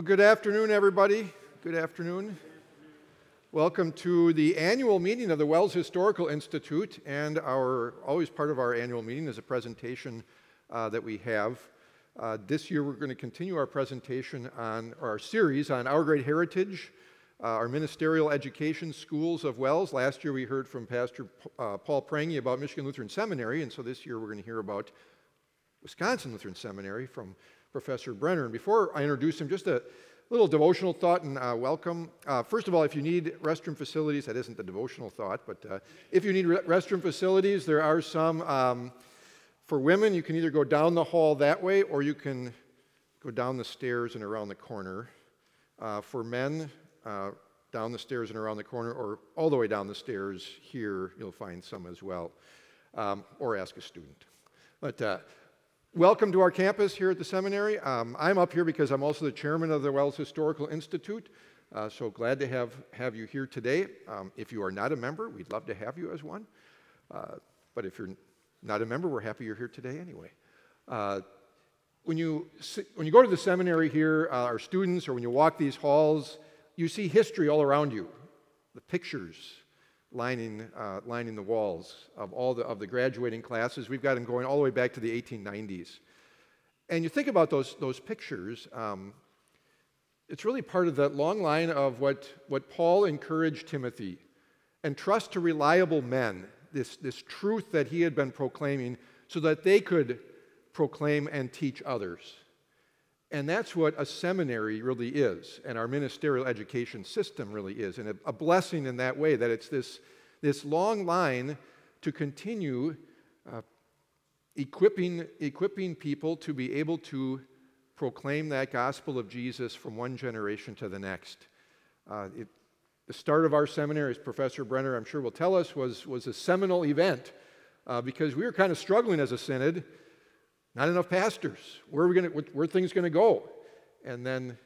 Well, good afternoon, everybody. Good afternoon. Welcome to the annual meeting of the WELS Historical Institute, and our always part of our annual meeting is a presentation uh, that we have. Uh, this year, we're going to continue our presentation on our series on our great heritage, uh, our ministerial education schools of WELS. Last year, we heard from Pastor uh, Paul Prange about Michigan Lutheran Seminary, and so this year, we're going to hear about Wisconsin Lutheran Seminary from Professor Brenner. And before I introduce him, just a little devotional thought and uh, welcome. Uh, first of all, if you need restroom facilities, that isn't the devotional thought, but uh, if you need re- restroom facilities, there are some. Um, for women, you can either go down the hall that way or you can go down the stairs and around the corner. Uh, for men, uh, down the stairs and around the corner, or all the way down the stairs here, you'll find some as well. Um, or ask a student. But uh, Welcome to our campus here at the seminary. Um, I'm up here because I'm also the chairman of the WELS Historical Institute. Uh, so glad to have, have you here today. Um, if you are not a member, we'd love to have you as one. Uh, but if you're not a member, we're happy you're here today anyway. Uh, when, you, when you go to the seminary here, uh, our students, or when you walk these halls, you see history all around you the pictures, lining, uh, lining the walls of all the, of the graduating classes. We've got them going all the way back to the 1890s. And you think about those, those pictures, um, it's really part of that long line of what, what Paul encouraged Timothy and trust to reliable men, this, this truth that he had been proclaiming, so that they could proclaim and teach others. And that's what a seminary really is, and our ministerial education system really is, and a, a blessing in that way that it's this, this long line to continue uh, equipping, equipping people to be able to proclaim that gospel of Jesus from one generation to the next. Uh, it, the start of our seminary, as Professor Brenner, I'm sure will tell us, was, was a seminal event uh, because we were kind of struggling as a synod not enough pastors. Where are we to, where are things going to go? And then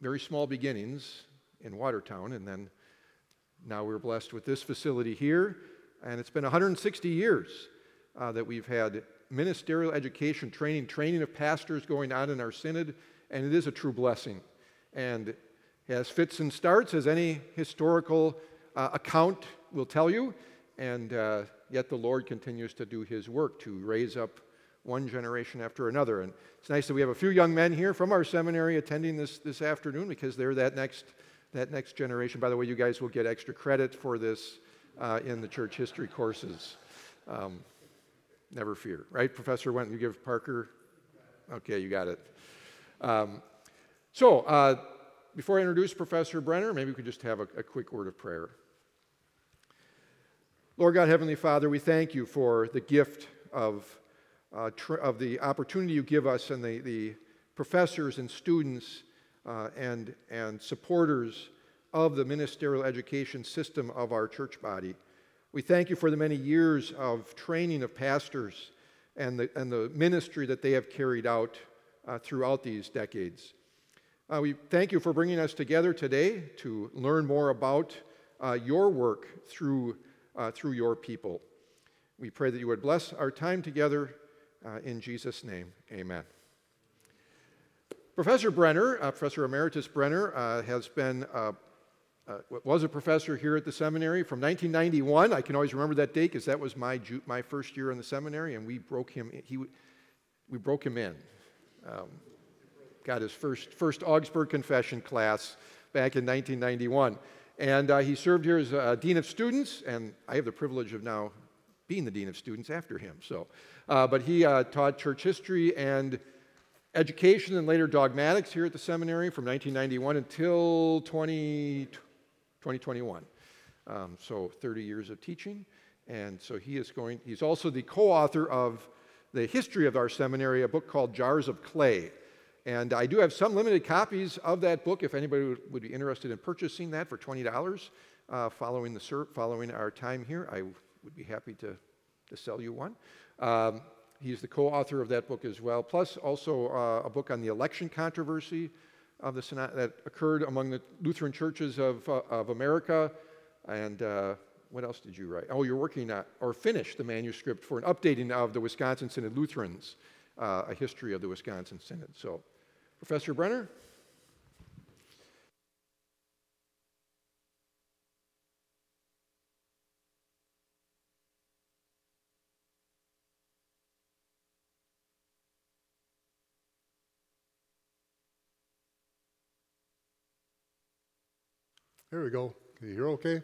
very small beginnings in Watertown, and then now we're blessed with this facility here. And it's been 160 years uh, that we've had ministerial education training, training of pastors going on in our synod, and it is a true blessing. And has fits and starts, as any historical uh, account will tell you, and uh, yet the Lord continues to do his work to raise up one generation after another. And it's nice that we have a few young men here from our seminary attending this, this afternoon because they're that next, that next generation. By the way, you guys will get extra credit for this uh, in the church history courses. Um, never fear, right? Professor Went, you give Parker? Okay, you got it. Um, so, uh, before I introduce Professor Brenner, maybe we could just have a, a quick word of prayer. Lord God, Heavenly Father, we thank you for the gift of uh, tr- of the opportunity you give us and the, the professors and students uh, and, and supporters of the ministerial education system of our church body. We thank you for the many years of training of pastors and the, and the ministry that they have carried out uh, throughout these decades. Uh, we thank you for bringing us together today to learn more about uh, your work through, uh, through your people. We pray that you would bless our time together uh, in Jesus' name, amen. Professor Brenner, uh, Professor Emeritus Brenner, uh, has been uh, uh, was a professor here at the seminary from 1991. I can always remember that date because that was my ju- my first year in the seminary, and we broke him. He we broke him in. Um, got his first first Augsburg Confession class back in 1991, and uh, he served here as dean of students. And I have the privilege of now being the dean of students after him. So. Uh, but he uh, taught church history and education and later dogmatics here at the seminary from 1991 until 20, 2021. Um, so 30 years of teaching. And so he is going, he's also the co author of the history of our seminary, a book called Jars of Clay. And I do have some limited copies of that book if anybody would be interested in purchasing that for $20 uh, following, the, following our time here. I would be happy to, to sell you one. Um, he's the co author of that book as well, plus also uh, a book on the election controversy of the that occurred among the Lutheran churches of, uh, of America. And uh, what else did you write? Oh, you're working on, or finished the manuscript for an updating of the Wisconsin Synod Lutherans, uh, a history of the Wisconsin Synod. So, Professor Brenner? There we go. Can you hear okay?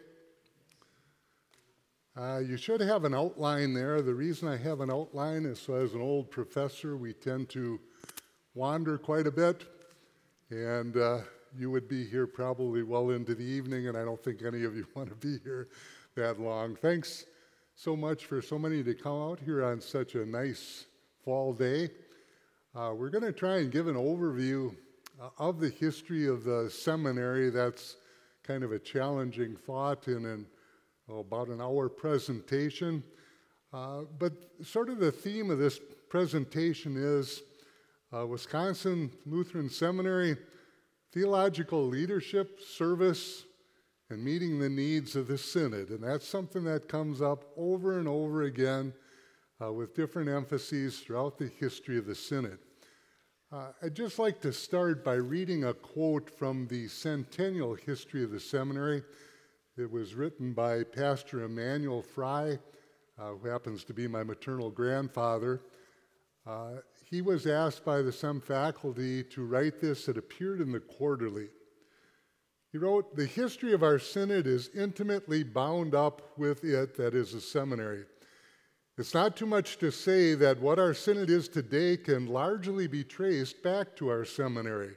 Uh, you should have an outline there. The reason I have an outline is so, as an old professor, we tend to wander quite a bit, and uh, you would be here probably well into the evening, and I don't think any of you want to be here that long. Thanks so much for so many to come out here on such a nice fall day. Uh, we're going to try and give an overview uh, of the history of the seminary. That's kind of a challenging thought in an, oh, about an hour presentation. Uh, but sort of the theme of this presentation is uh, Wisconsin Lutheran Seminary theological leadership, service, and meeting the needs of the Synod. And that's something that comes up over and over again uh, with different emphases throughout the history of the Synod. Uh, I'd just like to start by reading a quote from the centennial history of the seminary. It was written by Pastor Emanuel Fry, uh, who happens to be my maternal grandfather. Uh, he was asked by the SEM faculty to write this. It appeared in the quarterly. He wrote, The history of our synod is intimately bound up with it, that is, a seminary. It's not too much to say that what our synod is today can largely be traced back to our seminary.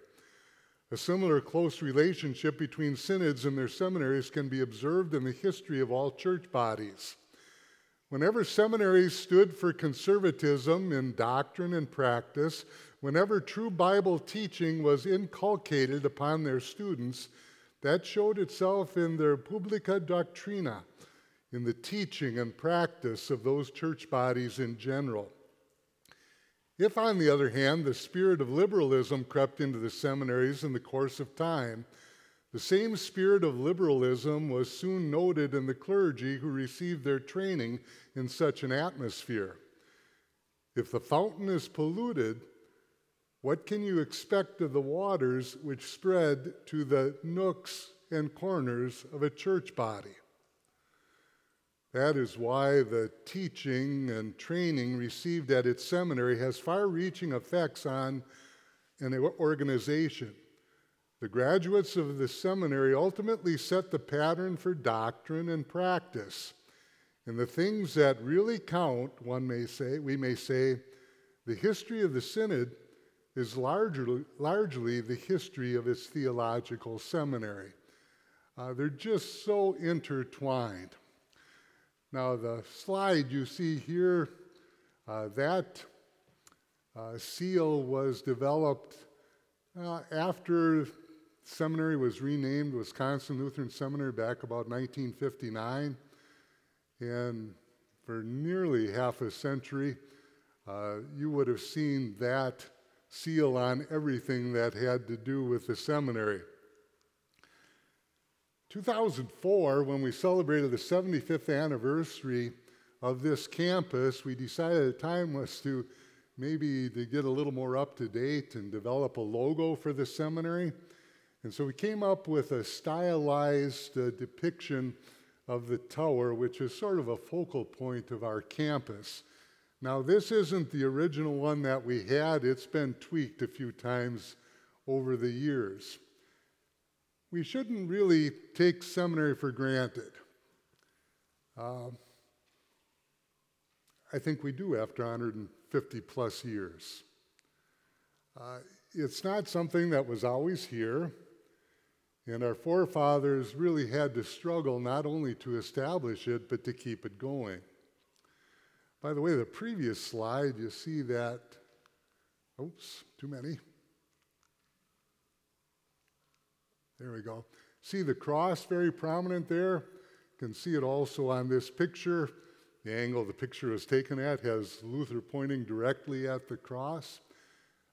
A similar close relationship between synods and their seminaries can be observed in the history of all church bodies. Whenever seminaries stood for conservatism in doctrine and practice, whenever true Bible teaching was inculcated upon their students, that showed itself in their publica doctrina, in the teaching and practice of those church bodies in general. If, on the other hand, the spirit of liberalism crept into the seminaries in the course of time, the same spirit of liberalism was soon noted in the clergy who received their training in such an atmosphere. If the fountain is polluted, what can you expect of the waters which spread to the nooks and corners of a church body? That is why the teaching and training received at its seminary has far reaching effects on an organization. The graduates of the seminary ultimately set the pattern for doctrine and practice. And the things that really count, one may say, we may say, the history of the synod is largely, largely the history of its theological seminary. Uh, they're just so intertwined. Now, the slide you see here, uh, that uh, seal was developed uh, after seminary was renamed Wisconsin Lutheran Seminary back about 1959. And for nearly half a century, uh, you would have seen that seal on everything that had to do with the seminary. 2004, when we celebrated the 75th anniversary of this campus, we decided the time was to maybe to get a little more up to date and develop a logo for the seminary. And so we came up with a stylized uh, depiction of the tower, which is sort of a focal point of our campus. Now, this isn't the original one that we had, it's been tweaked a few times over the years we shouldn't really take seminary for granted. Um, I think we do after 150 plus years. Uh, it's not something that was always here, and our forefathers really had to struggle not only to establish it, but to keep it going. By the way, the previous slide, you see that, oops, too many. There we go. See the cross very prominent there? You can see it also on this picture. The angle the picture is taken at has Luther pointing directly at the cross.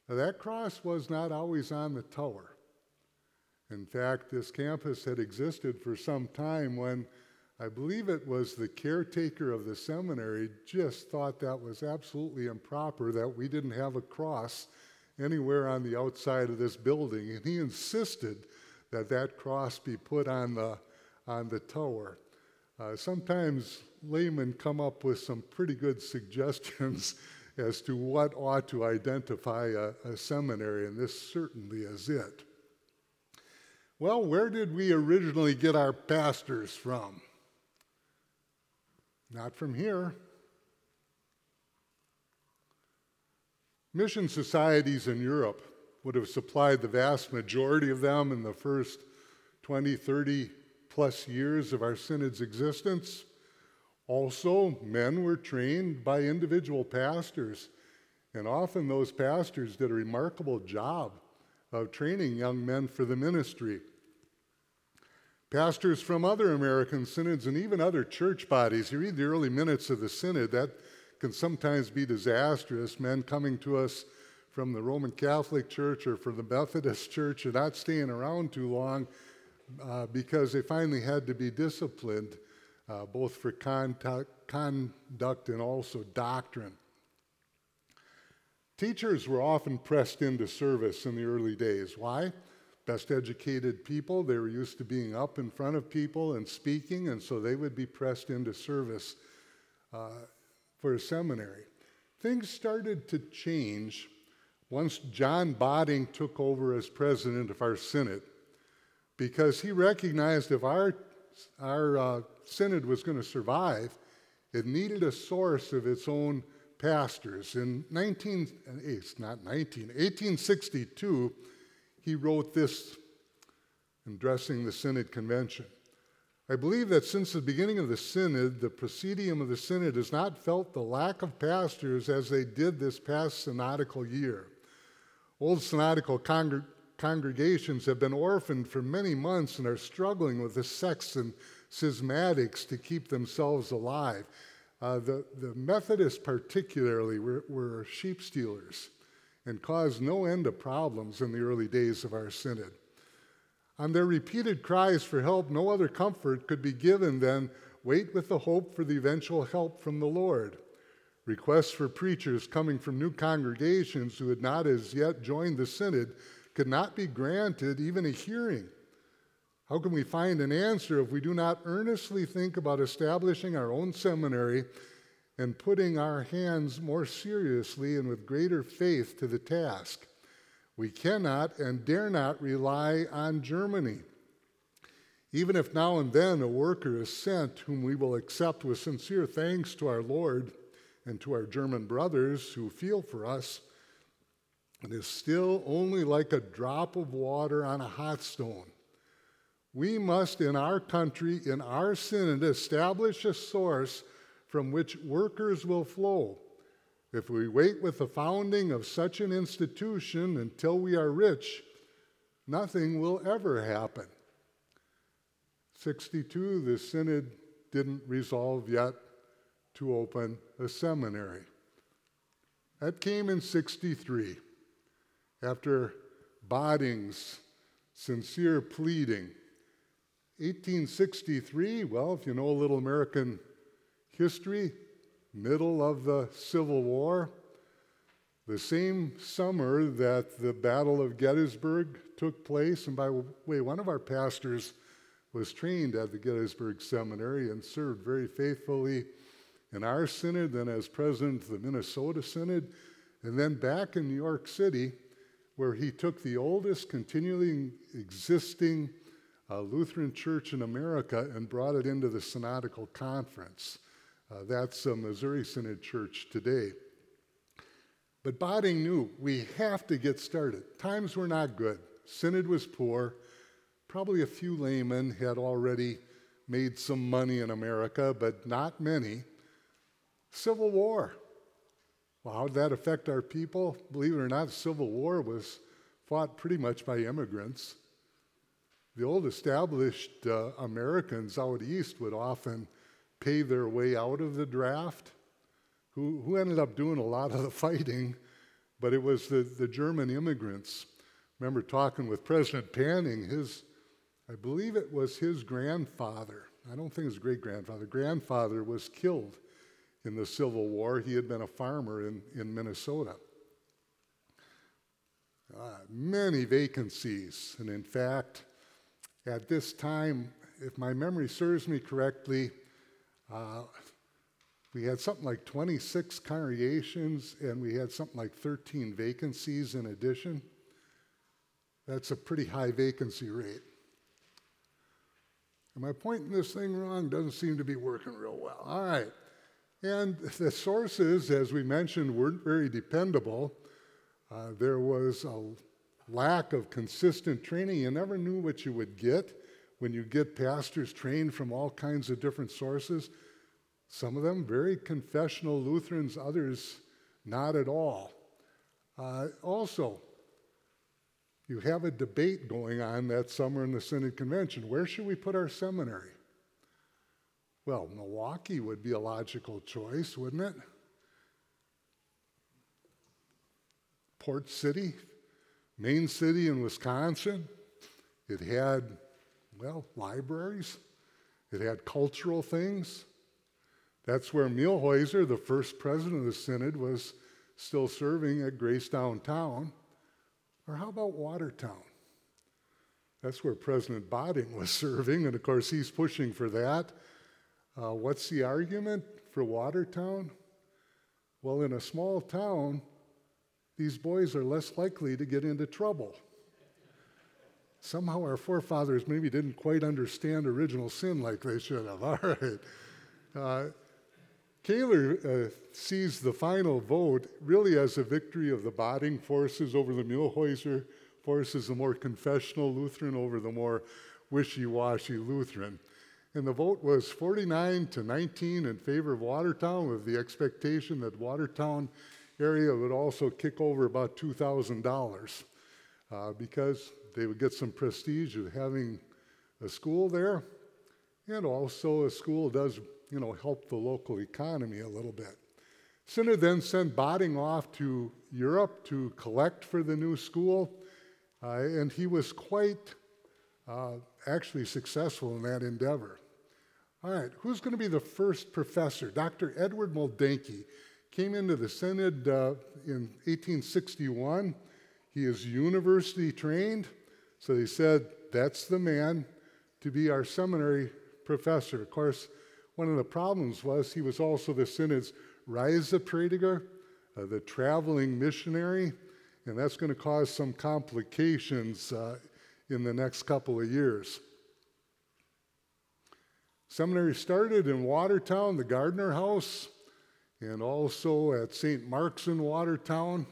Now, that cross was not always on the tower. In fact, this campus had existed for some time when I believe it was the caretaker of the seminary just thought that was absolutely improper that we didn't have a cross anywhere on the outside of this building. And he insisted that that cross be put on the, on the tower. Uh, sometimes laymen come up with some pretty good suggestions as to what ought to identify a, a seminary, and this certainly is it. Well, where did we originally get our pastors from? Not from here. Mission societies in Europe would have supplied the vast majority of them in the first 20, 30 plus years of our synod's existence. Also, men were trained by individual pastors, and often those pastors did a remarkable job of training young men for the ministry. Pastors from other American synods and even other church bodies, you read the early minutes of the synod, that can sometimes be disastrous. Men coming to us from the Roman Catholic Church or from the Methodist Church are not staying around too long uh, because they finally had to be disciplined, uh, both for conduct, conduct and also doctrine. Teachers were often pressed into service in the early days. Why? Best educated people, they were used to being up in front of people and speaking, and so they would be pressed into service uh, for a seminary. Things started to change once John Bading took over as president of our synod because he recognized if our, our uh, synod was going to survive, it needed a source of its own pastors. In 19, it's not 19, 1862, he wrote this addressing the Synod Convention. I believe that since the beginning of the Synod, the Presidium of the Synod has not felt the lack of pastors as they did this past synodical year. Old synodical congr- congregations have been orphaned for many months and are struggling with the sects and schismatics to keep themselves alive. Uh, the, the Methodists, particularly, were, were sheep stealers and caused no end of problems in the early days of our synod. On their repeated cries for help, no other comfort could be given than wait with the hope for the eventual help from the Lord. Requests for preachers coming from new congregations who had not as yet joined the synod could not be granted even a hearing. How can we find an answer if we do not earnestly think about establishing our own seminary and putting our hands more seriously and with greater faith to the task? We cannot and dare not rely on Germany. Even if now and then a worker is sent whom we will accept with sincere thanks to our Lord and to our German brothers who feel for us, it is still only like a drop of water on a hot stone. We must, in our country, in our synod, establish a source from which workers will flow. If we wait with the founding of such an institution until we are rich, nothing will ever happen. 62, the synod didn't resolve yet to open a seminary. That came in 63 after Bading's sincere pleading 1863, well, if you know a little American history, middle of the Civil War, the same summer that the Battle of Gettysburg took place, and by the way, one of our pastors was trained at the Gettysburg Seminary and served very faithfully in our synod, then as president of the Minnesota Synod, and then back in New York City, where he took the oldest continuing existing uh, Lutheran Church in America and brought it into the Synodical Conference. Uh, that's a Missouri Synod Church today. But Bading knew we have to get started. Times were not good. Synod was poor. Probably a few laymen had already made some money in America, but not many. Civil War. Well, how did that affect our people? Believe it or not, the Civil War was fought pretty much by immigrants. The old established uh, Americans out east would often pay their way out of the draft, who, who ended up doing a lot of the fighting, but it was the, the German immigrants. Remember talking with President Panning, his, I believe it was his grandfather, I don't think his great grandfather, grandfather was killed in the Civil War. He had been a farmer in, in Minnesota. Uh, many vacancies, and in fact, at this time, if my memory serves me correctly, uh, we had something like 26 congregations and we had something like 13 vacancies in addition. That's a pretty high vacancy rate. Am I pointing this thing wrong? Doesn't seem to be working real well. All right. And the sources, as we mentioned, weren't very dependable. Uh, there was a lack of consistent training. You never knew what you would get when you get pastors trained from all kinds of different sources. Some of them very confessional Lutherans, others not at all. Uh, also, you have a debate going on that summer in the Synod Convention. Where should we put our seminary? Well, Milwaukee would be a logical choice, wouldn't it? Port City, main city in Wisconsin. It had, well, libraries. It had cultural things. That's where Mühlhäuser, the first president of the synod, was still serving at Grace Downtown. Or how about Watertown? That's where President Bading was serving, and of course he's pushing for that. Uh, what's the argument for Watertown? Well, in a small town, these boys are less likely to get into trouble. Somehow our forefathers maybe didn't quite understand original sin like they should have. All right. Uh, Koehler uh, sees the final vote really as a victory of the Bading forces over the Mühlhäuser forces, the more confessional Lutheran over the more wishy washy Lutheran. And the vote was 49 to 19 in favor of Watertown, with the expectation that Watertown area would also kick over about $2,000 uh, because they would get some prestige of having a school there. And also, a school does you know, help the local economy a little bit. Synod then sent Bading off to Europe to collect for the new school, uh, and he was quite uh, actually successful in that endeavor. All right, who's going to be the first professor? Dr. Edward Moldehnke came into the Synod uh, in 1861. He is university trained, so they said, that's the man to be our seminary professor. Of course, one of the problems was he was also the Synod's Reiseprediger, uh, the traveling missionary, and that's going to cause some complications uh, in the next couple of years. Seminary started in Watertown, the Gardner House, and also at St. Mark's in Watertown.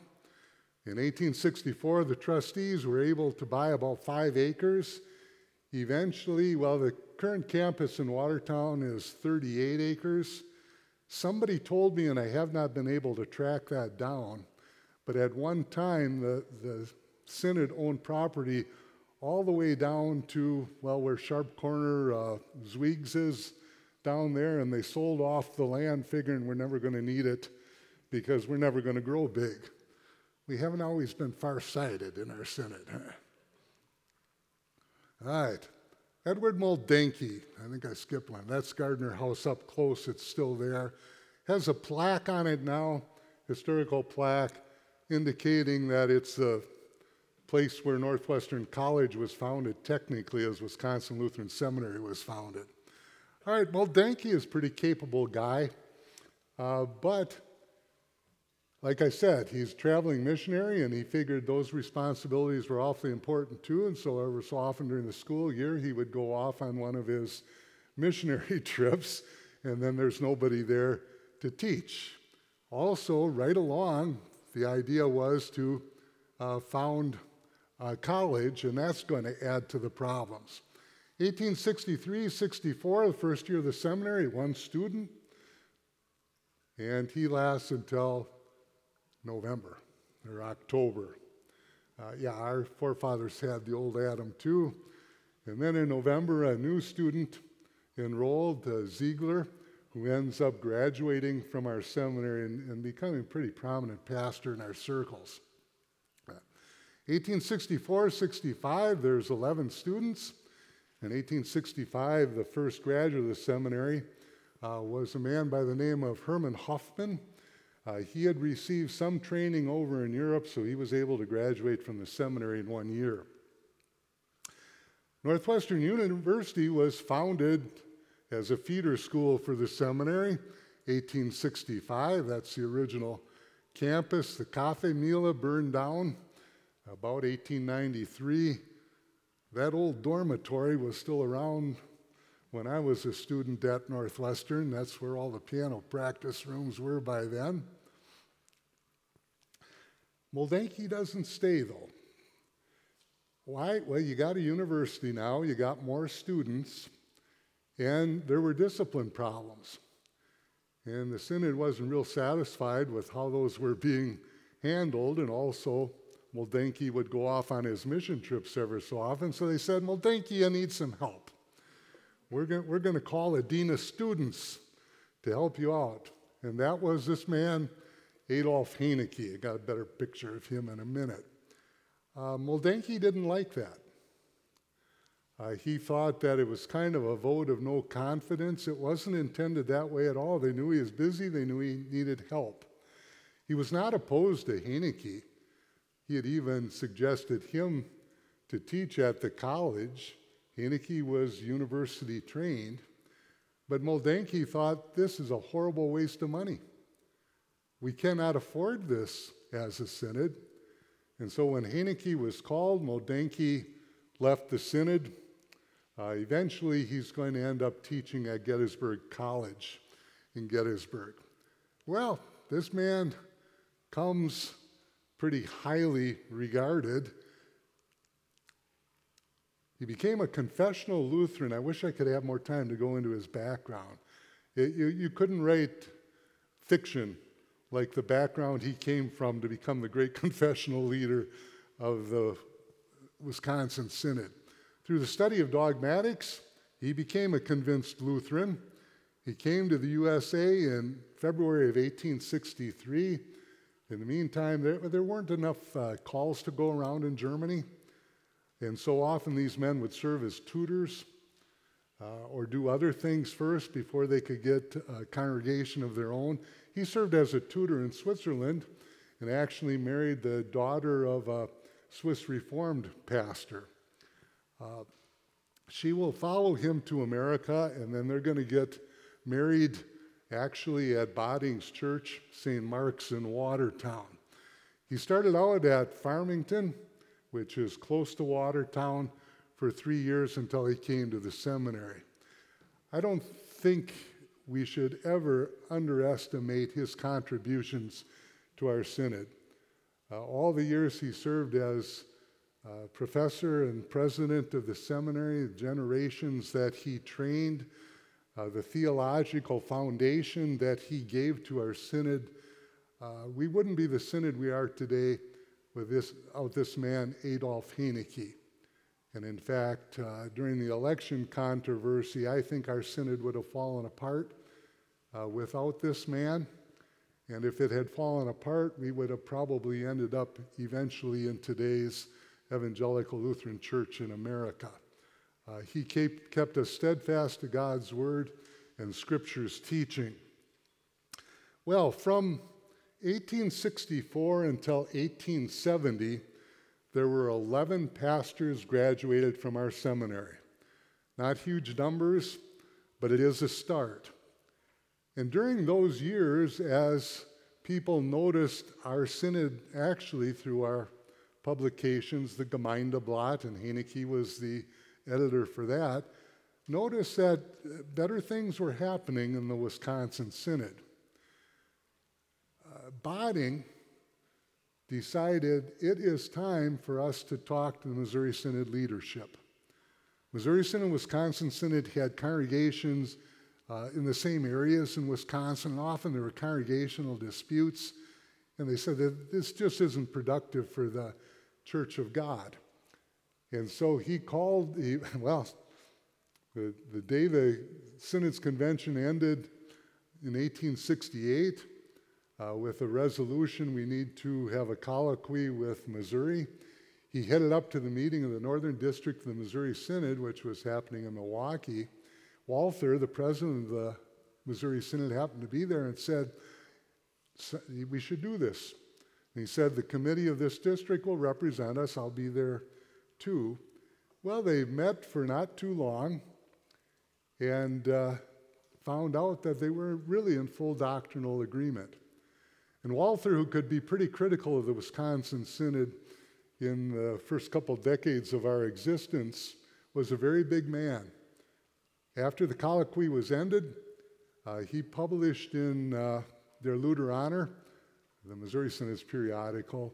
In 1864, the trustees were able to buy about five acres. Eventually, well, the current campus in Watertown is 38 acres. Somebody told me, and I have not been able to track that down, but at one time the, the Synod owned property all the way down to, well, where Sharp Corner uh, Zweig's is down there, and they sold off the land figuring we're never going to need it because we're never going to grow big. We haven't always been far-sighted in our Synod. All right. Edward Moldehnke, I think I skipped one. That's Gardner House up close, it's still there. Has a plaque on it now, historical plaque, indicating that it's the place where Northwestern College was founded, technically, as Wisconsin Lutheran Seminary was founded. All right, Moldehnke is a pretty capable guy, uh, but like I said, he's a traveling missionary, and he figured those responsibilities were awfully important too. And so, ever so often during the school year, he would go off on one of his missionary trips, and then there's nobody there to teach. Also, right along, the idea was to uh, found a college, and that's going to add to the problems. 1863 64, the first year of the seminary, one student, and he lasts until November or October. Uh, yeah, our forefathers had the old Adam too. And then in November, a new student enrolled, uh, Ziegler, who ends up graduating from our seminary and, and becoming a pretty prominent pastor in our circles. 1864 65, there's 11 students. In 1865, the first graduate of the seminary uh, was a man by the name of Herman Hoffman. Uh, he had received some training over in Europe, so he was able to graduate from the seminary in one year. Northwestern University was founded as a feeder school for the seminary, 1865. That's the original campus. The Kaffeemühle burned down about 1893. That old dormitory was still around when I was a student at Northwestern. That's where all the piano practice rooms were by then. Moldehnke doesn't stay though. Why? Well, you got a university now, you got more students, and there were discipline problems. And the synod wasn't real satisfied with how those were being handled, and also Moldehnke would go off on his mission trips ever so often. So they said, Moldehnke, you need some help. We're going we're to call a dean of students to help you out. And that was this man, Adolf Hoenecke. I got a better picture of him in a minute. Uh, didn't like that. Uh, he thought that it was kind of a vote of no confidence. It wasn't intended that way at all. They knew he was busy, they knew he needed help. He was not opposed to Hoenecke. He had even suggested him to teach at the college. Hoenecke was university trained, but Moldehnke thought this is a horrible waste of money. We cannot afford this as a synod. And so when Hoenecke was called, Moldehnke left the synod. Uh, eventually, he's going to end up teaching at Gettysburg College in Gettysburg. Well, this man comes pretty highly regarded. He became a confessional Lutheran. I wish I could have more time to go into his background. It, you, you couldn't write fiction like the background he came from to become the great confessional leader of the Wisconsin Synod. Through the study of dogmatics, he became a convinced Lutheran. He came to the USA in February of 1863. In the meantime, there, there weren't enough uh, calls to go around in Germany. And so often these men would serve as tutors uh, or do other things first before they could get a congregation of their own. He served as a tutor in Switzerland and actually married the daughter of a Swiss Reformed pastor. Uh, she will follow him to America, and then they're going to get married actually at Bading's Church, St. Mark's in Watertown. He started out at Farmington, which is close to Watertown, for three years until he came to the seminary. I don't think we should ever underestimate his contributions to our synod. Uh, all the years he served as uh, professor and president of the seminary, the generations that he trained, uh, the theological foundation that he gave to our synod, uh, we wouldn't be the synod we are today without this, this man, Adolf Hoenecke. And in fact, uh, during the election controversy, I think our synod would have fallen apart uh, without this man. And if it had fallen apart, we would have probably ended up eventually in today's Evangelical Lutheran Church in America. Uh, he kept, kept us steadfast to God's Word and Scripture's teaching. Well, from 1864 until 1870, there were 11 pastors graduated from our seminary. Not huge numbers, but it is a start. And during those years, as people noticed our synod actually through our publications, the Gemeindeblatt, and Hoenecke was the editor for that, noticed that better things were happening in the Wisconsin Synod. Uh, Bading decided it is time for us to talk to the Missouri Synod leadership. Missouri Synod, Wisconsin Synod had congregations uh, in the same areas in Wisconsin. And often there were congregational disputes, and they said that this just isn't productive for the Church of God. And so he called, he, well, the, the day the Synod's convention ended in 1868, uh, with a resolution we need to have a colloquy with Missouri. He headed up to the meeting of the Northern District of the Missouri Synod, which was happening in Milwaukee. Walther, the president of the Missouri Synod, happened to be there and said, We should do this. And he said, The committee of this district will represent us. I'll be there too. Well, they met for not too long and uh, found out that they were really in full doctrinal agreement. And Walther, who could be pretty critical of the Wisconsin Synod in the first couple decades of our existence, was a very big man. After the colloquy was ended, uh, he published in uh, Der Lutheraner, the Missouri Synod's periodical,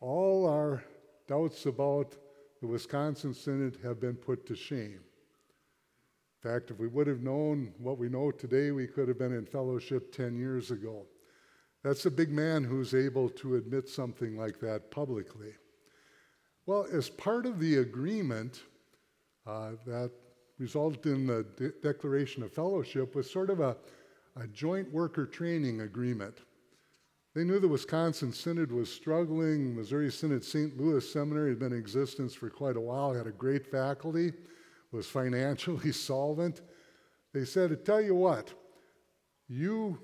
all our doubts about the Wisconsin Synod have been put to shame. In fact, if we would have known what we know today, we could have been in fellowship 10 years ago. That's a big man who's able to admit something like that publicly. Well, as part of the agreement uh, that resulted in the De- Declaration of Fellowship was sort of a, a joint worker training agreement. They knew the Wisconsin Synod was struggling. Missouri Synod St. Louis Seminary had been in existence for quite a while, had a great faculty, was financially solvent. They said, I tell you what, you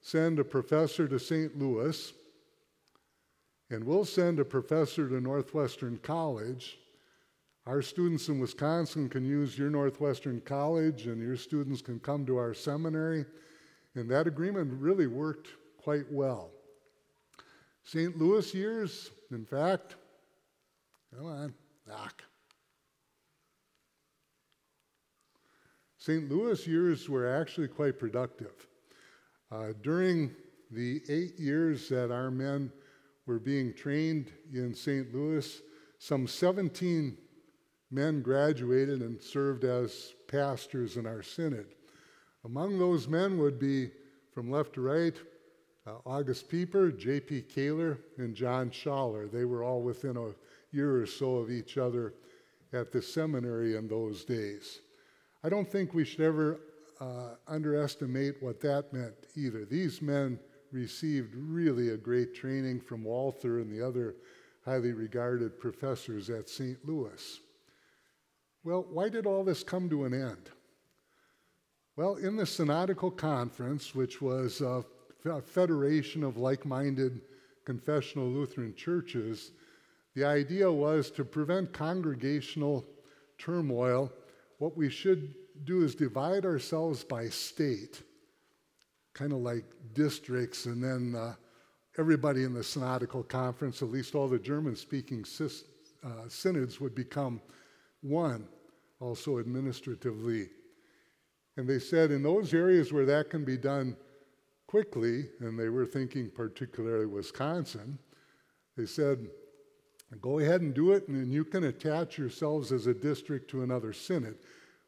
send a professor to St. Louis, and we'll send a professor to Northwestern College. Our students in Wisconsin can use your Northwestern College, and your students can come to our seminary. And that agreement really worked quite well. St. Louis years, in fact, come on, knock. St. Louis years were actually quite productive. Uh, during the eight years that our men were being trained in St. Louis, some 17 men graduated and served as pastors in our synod. Among those men would be, from left to right, uh, August Pieper, J.P. Koehler, and John Schaller. They were all within a year or so of each other at the seminary in those days. I don't think we should ever uh, underestimate what that meant either. These men received really a great training from Walther and the other highly regarded professors at St. Louis. Well, why did all this come to an end? Well, in the Synodical Conference, which was a federation of like minded confessional Lutheran churches, the idea was to prevent congregational turmoil. What we should do is divide ourselves by state, kind of like districts, and then uh, everybody in the Synodical Conference, at least all the German speaking uh, synods, would become one, also administratively. And they said in those areas where that can be done quickly, and they were thinking particularly Wisconsin, they said, go ahead and do it, and then you can attach yourselves as a district to another synod,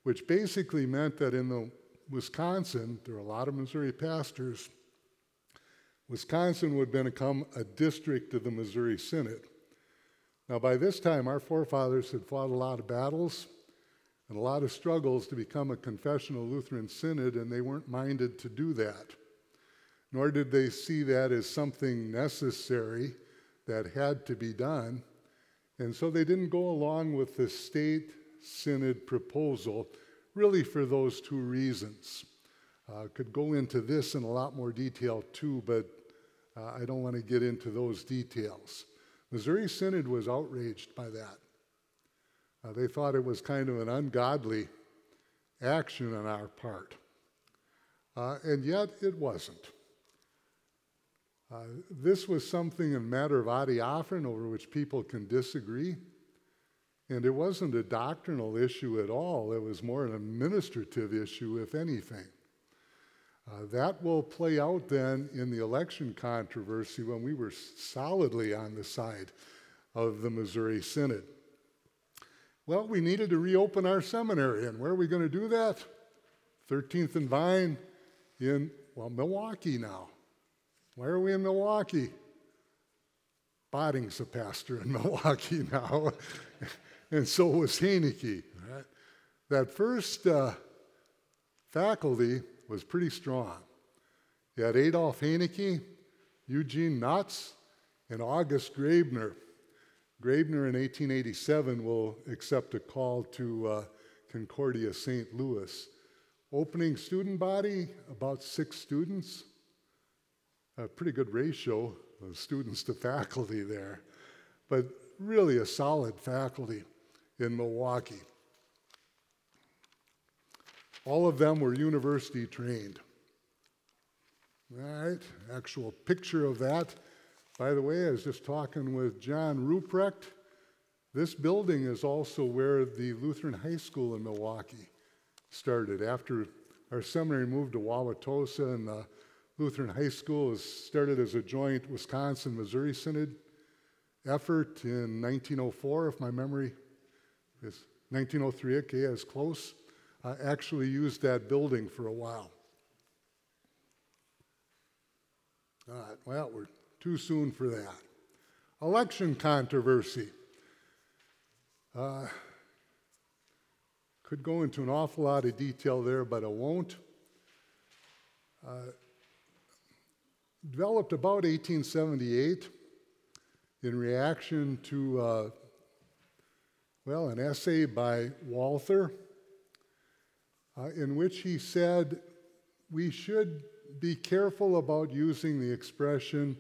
which basically meant that in the Wisconsin, there are a lot of Missouri pastors, Wisconsin would become a district of the Missouri Synod. Now, by this time, our forefathers had fought a lot of battles and a lot of struggles to become a confessional Lutheran synod, and they weren't minded to do that. Nor did they see that as something necessary that had to be done. And so they didn't go along with the state synod proposal, really for those two reasons. Uh, could go into this in a lot more detail too, but uh, I don't want to get into those details. Missouri Synod was outraged by that. Uh, they thought it was kind of an ungodly action on our part. Uh, and yet it wasn't. Uh, this was something, a matter of adiaphoron, over which people can disagree. And it wasn't a doctrinal issue at all, it was more an administrative issue, if anything. Uh, that will play out then in the election controversy when we were solidly on the side of the Missouri Synod. Well, we needed to reopen our seminary, and where are we going to do that? 13th and Vine in, well, Milwaukee now. Why are we in Milwaukee? Bading's a pastor in Milwaukee now, and so was Hoenecke. Right? That first uh, faculty was pretty strong. You had Adolf Hoenecke, Eugene Notz, and August Graebner. Graebner in 1887 will accept a call to uh, Concordia St. Louis. Opening student body, about six students. A pretty good ratio of students to faculty there, but really a solid faculty in Milwaukee. All of them were university trained. All right, actual picture of that. By the way, I was just talking with John Ruprecht. This building is also where the Lutheran High School in Milwaukee started. After our seminary moved to Wauwatosa and the Lutheran High School was started as a joint Wisconsin Missouri Synod effort in 1904, if my memory is 1903, okay, as close. I actually used that building for a while. All right, well, we're too soon for that. Election controversy. Uh, could go into an awful lot of detail there, but I won't. Uh, developed about 1878 in reaction to, uh, well, an essay by Walther uh, in which he said we should be careful about using the expression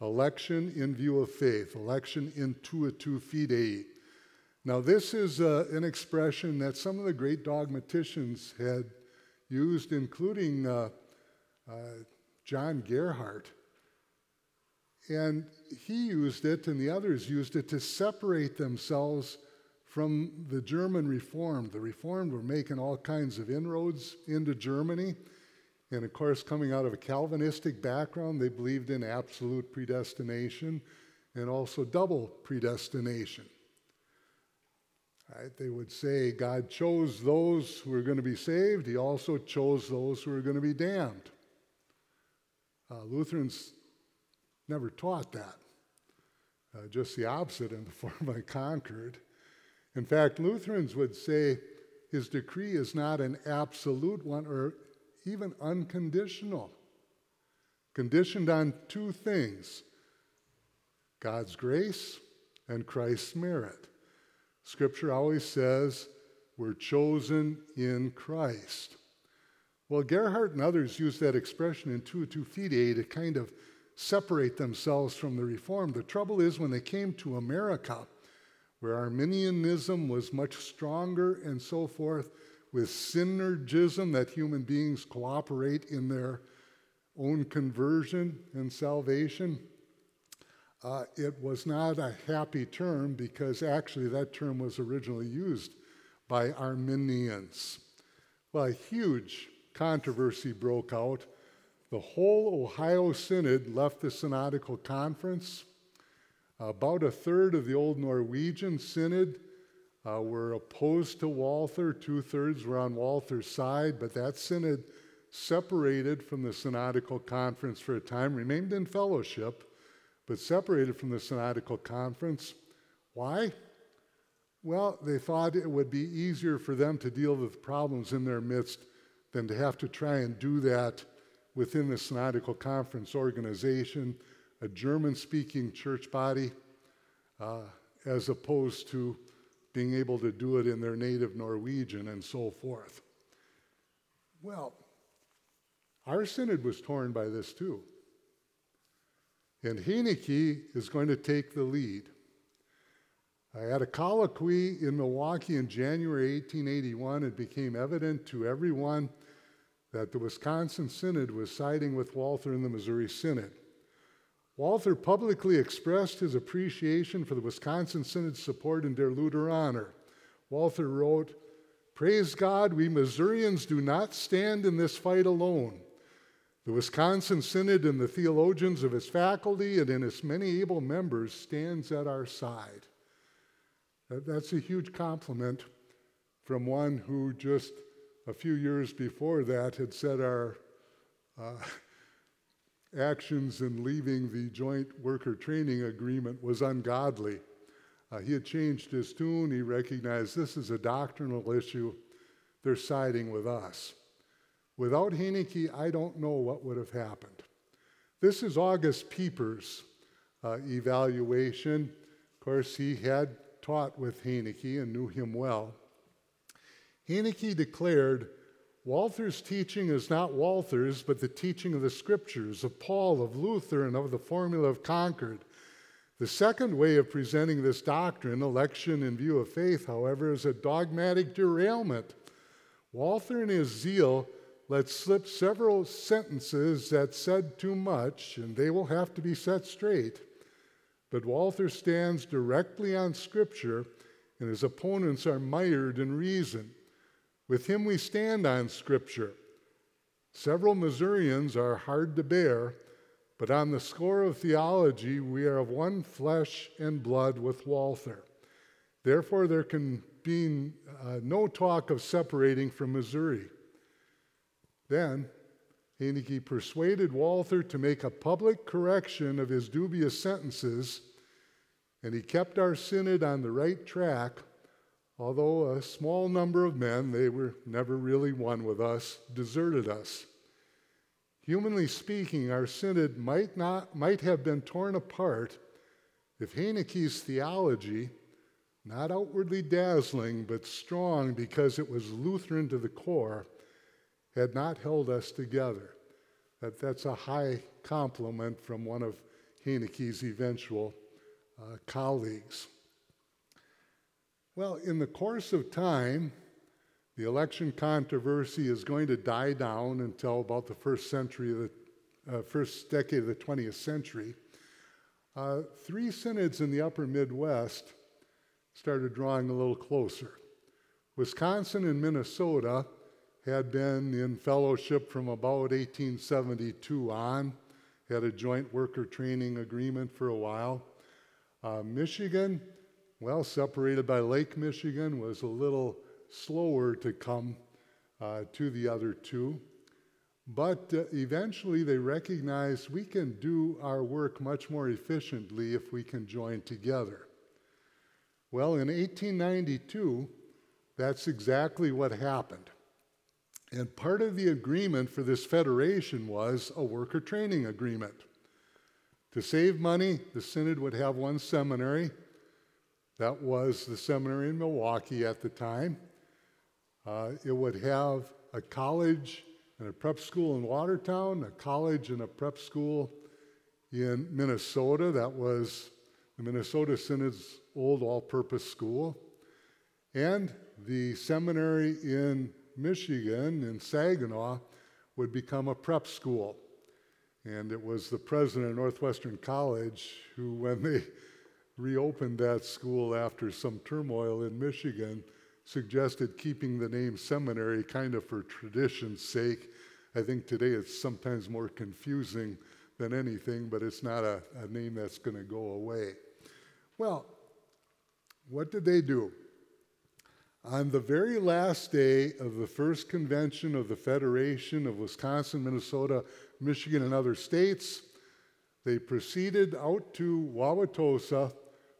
election in view of faith, election intuitu fidei. Now, this is uh, an expression that some of the great dogmaticians had used, including uh, uh, John Gerhard. And he used it, and the others used it to separate themselves from the German Reformed. The Reformed were making all kinds of inroads into Germany. And of course, coming out of a Calvinistic background, they believed in absolute predestination and also double predestination. Right? They would say God chose those who are going to be saved, He also chose those who are going to be damned. Uh, Lutherans never taught that, uh, just the opposite in the Formula of Concord. In fact, Lutherans would say his decree is not an absolute one or even unconditional, conditioned on two things God's grace and Christ's merit. Scripture always says we're chosen in Christ. Well, Gerhard and others use that expression in intuitu fidei to kind of separate themselves from the Reformed. The trouble is, when they came to America, where Arminianism was much stronger and so forth, with synergism, that human beings cooperate in their own conversion and salvation, uh, it was not a happy term because actually that term was originally used by Arminians. Well, a huge controversy broke out. The whole Ohio Synod left the Synodical Conference. About a third of the old Norwegian Synod uh, were opposed to Walther, two thirds were on Walther's side, but that Synod separated from the Synodical Conference for a time, remained in fellowship, but separated from the Synodical Conference. Why? Well, they thought it would be easier for them to deal with problems in their midst than to have to try and do that within the Synodical Conference organization, a German speaking church body, uh, as opposed to being able to do it in their native Norwegian and so forth. Well, our synod was torn by this too. And Hoenecke is going to take the lead. I had a colloquy in Milwaukee in January 1881. It became evident to everyone that the Wisconsin Synod was siding with Walther in the Missouri Synod. Walther publicly expressed his appreciation for the Wisconsin Synod's support in Der Lutheraner. Walther wrote, Praise God, we Missourians do not stand in this fight alone. The Wisconsin Synod and the theologians of its faculty and in its many able members stands at our side. That's a huge compliment from one who just a few years before that had said our uh, actions in leaving the joint worker training agreement was ungodly. Uh, he had changed his tune. He recognized this is a doctrinal issue. They're siding with us. Without Hoenecke, I don't know what would have happened. This is August Pieper's uh, evaluation. Of course, he had taught with Hoenecke and knew him well. Hoenecke declared, Walther's teaching is not Walther's, but the teaching of the scriptures, of Paul, of Luther, and of the formula of Concord. The second way of presenting this doctrine, election in view of faith, however, is a dogmatic derailment. Walther, in his zeal, let slip several sentences that said too much, and they will have to be set straight. But Walther stands directly on Scripture, and his opponents are mired in reason. With him we stand on Scripture. Several Missourians are hard to bear, but on the score of theology, we are of one flesh and blood with Walther. Therefore, there can be uh, no talk of separating from Missouri. Then, Hoenecke persuaded Walther to make a public correction of his dubious sentences, and he kept our synod on the right track, although a small number of men, they were never really one with us, deserted us. Humanly speaking, our synod might, not, might have been torn apart if Hoenecke's theology, not outwardly dazzling, but strong because it was Lutheran to the core, had not held us together. That, that's a high compliment from one of Hoenecke's eventual uh, colleagues. Well, in the course of time, the election controversy is going to die down until about the first century of the uh, first decade of the 20th century. Uh, three synods in the upper Midwest started drawing a little closer. Wisconsin and Minnesota had been in fellowship from about 1872 on, had a joint worker training agreement for a while. Uh, Michigan, well, separated by Lake Michigan, was a little slower to come uh, to the other two. But uh, eventually they recognized we can do our work much more efficiently if we can join together. Well, in 1892, that's exactly what happened. And part of the agreement for this federation was a worker training agreement. To save money, the Synod would have one seminary. That was the seminary in Milwaukee at the time. Uh, it would have a college and a prep school in Watertown, a college and a prep school in Minnesota. That was the Minnesota Synod's old all purpose school. And the seminary in Michigan, in Saginaw, would become a prep school. And it was the president of Northwestern College who, when they reopened that school after some turmoil in Michigan, suggested keeping the name seminary kind of for tradition's sake. I think today it's sometimes more confusing than anything, but it's not a, a name that's going to go away. Well, what did they do? On the very last day of the first convention of the Federation of Wisconsin, Minnesota, Michigan, and other states, they proceeded out to Wauwatosa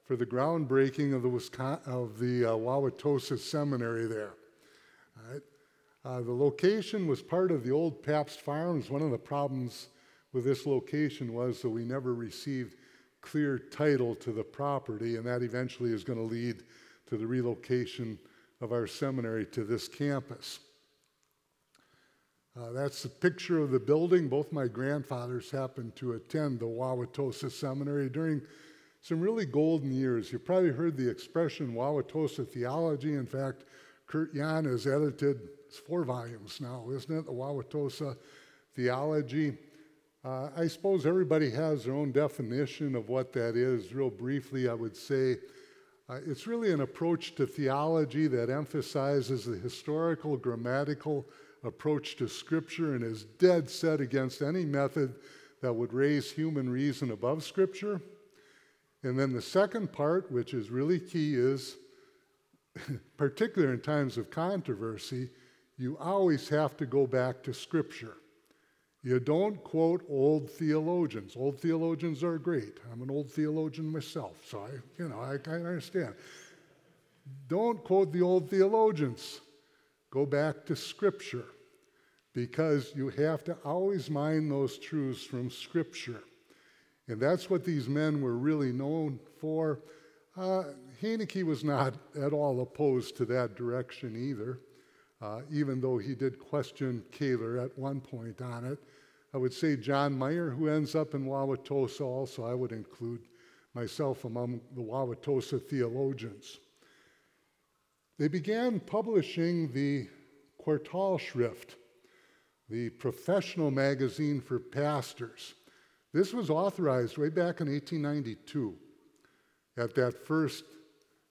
for the groundbreaking of the, Wisconsin, of the uh, Wauwatosa Seminary there. Uh, the location was part of the old Pabst Farms. One of the problems with this location was that we never received clear title to the property, and that eventually is going to lead to the relocation of our seminary to this campus. Uh, that's a picture of the building. Both my grandfathers happened to attend the Wauwatosa Seminary during some really golden years. You've probably heard the expression Wauwatosa theology. In fact, Kurt Jahn has edited four volumes now, isn't it? The Wauwatosa theology. Uh, I suppose everybody has their own definition of what that is. Real briefly, I would say uh, it's really an approach to theology that emphasizes the historical, grammatical approach to Scripture and is dead set against any method that would raise human reason above Scripture. And then the second part, which is really key, is particularly in times of controversy, you always have to go back to Scripture. You don't quote old theologians. Old theologians are great. I'm an old theologian myself, so I, you know, I, understand. Don't quote the old theologians. Go back to Scripture because you have to always mine those truths from Scripture. And that's what these men were really known for. Uh, Hoenecke was not at all opposed to that direction either, uh, even though he did question Koehler at one point on it. I would say John Meyer, who ends up in Wauwatosa, also, I would include myself among the Wauwatosa theologians. They began publishing the Quartalschrift, the professional magazine for pastors. This was authorized way back in 1892 at that first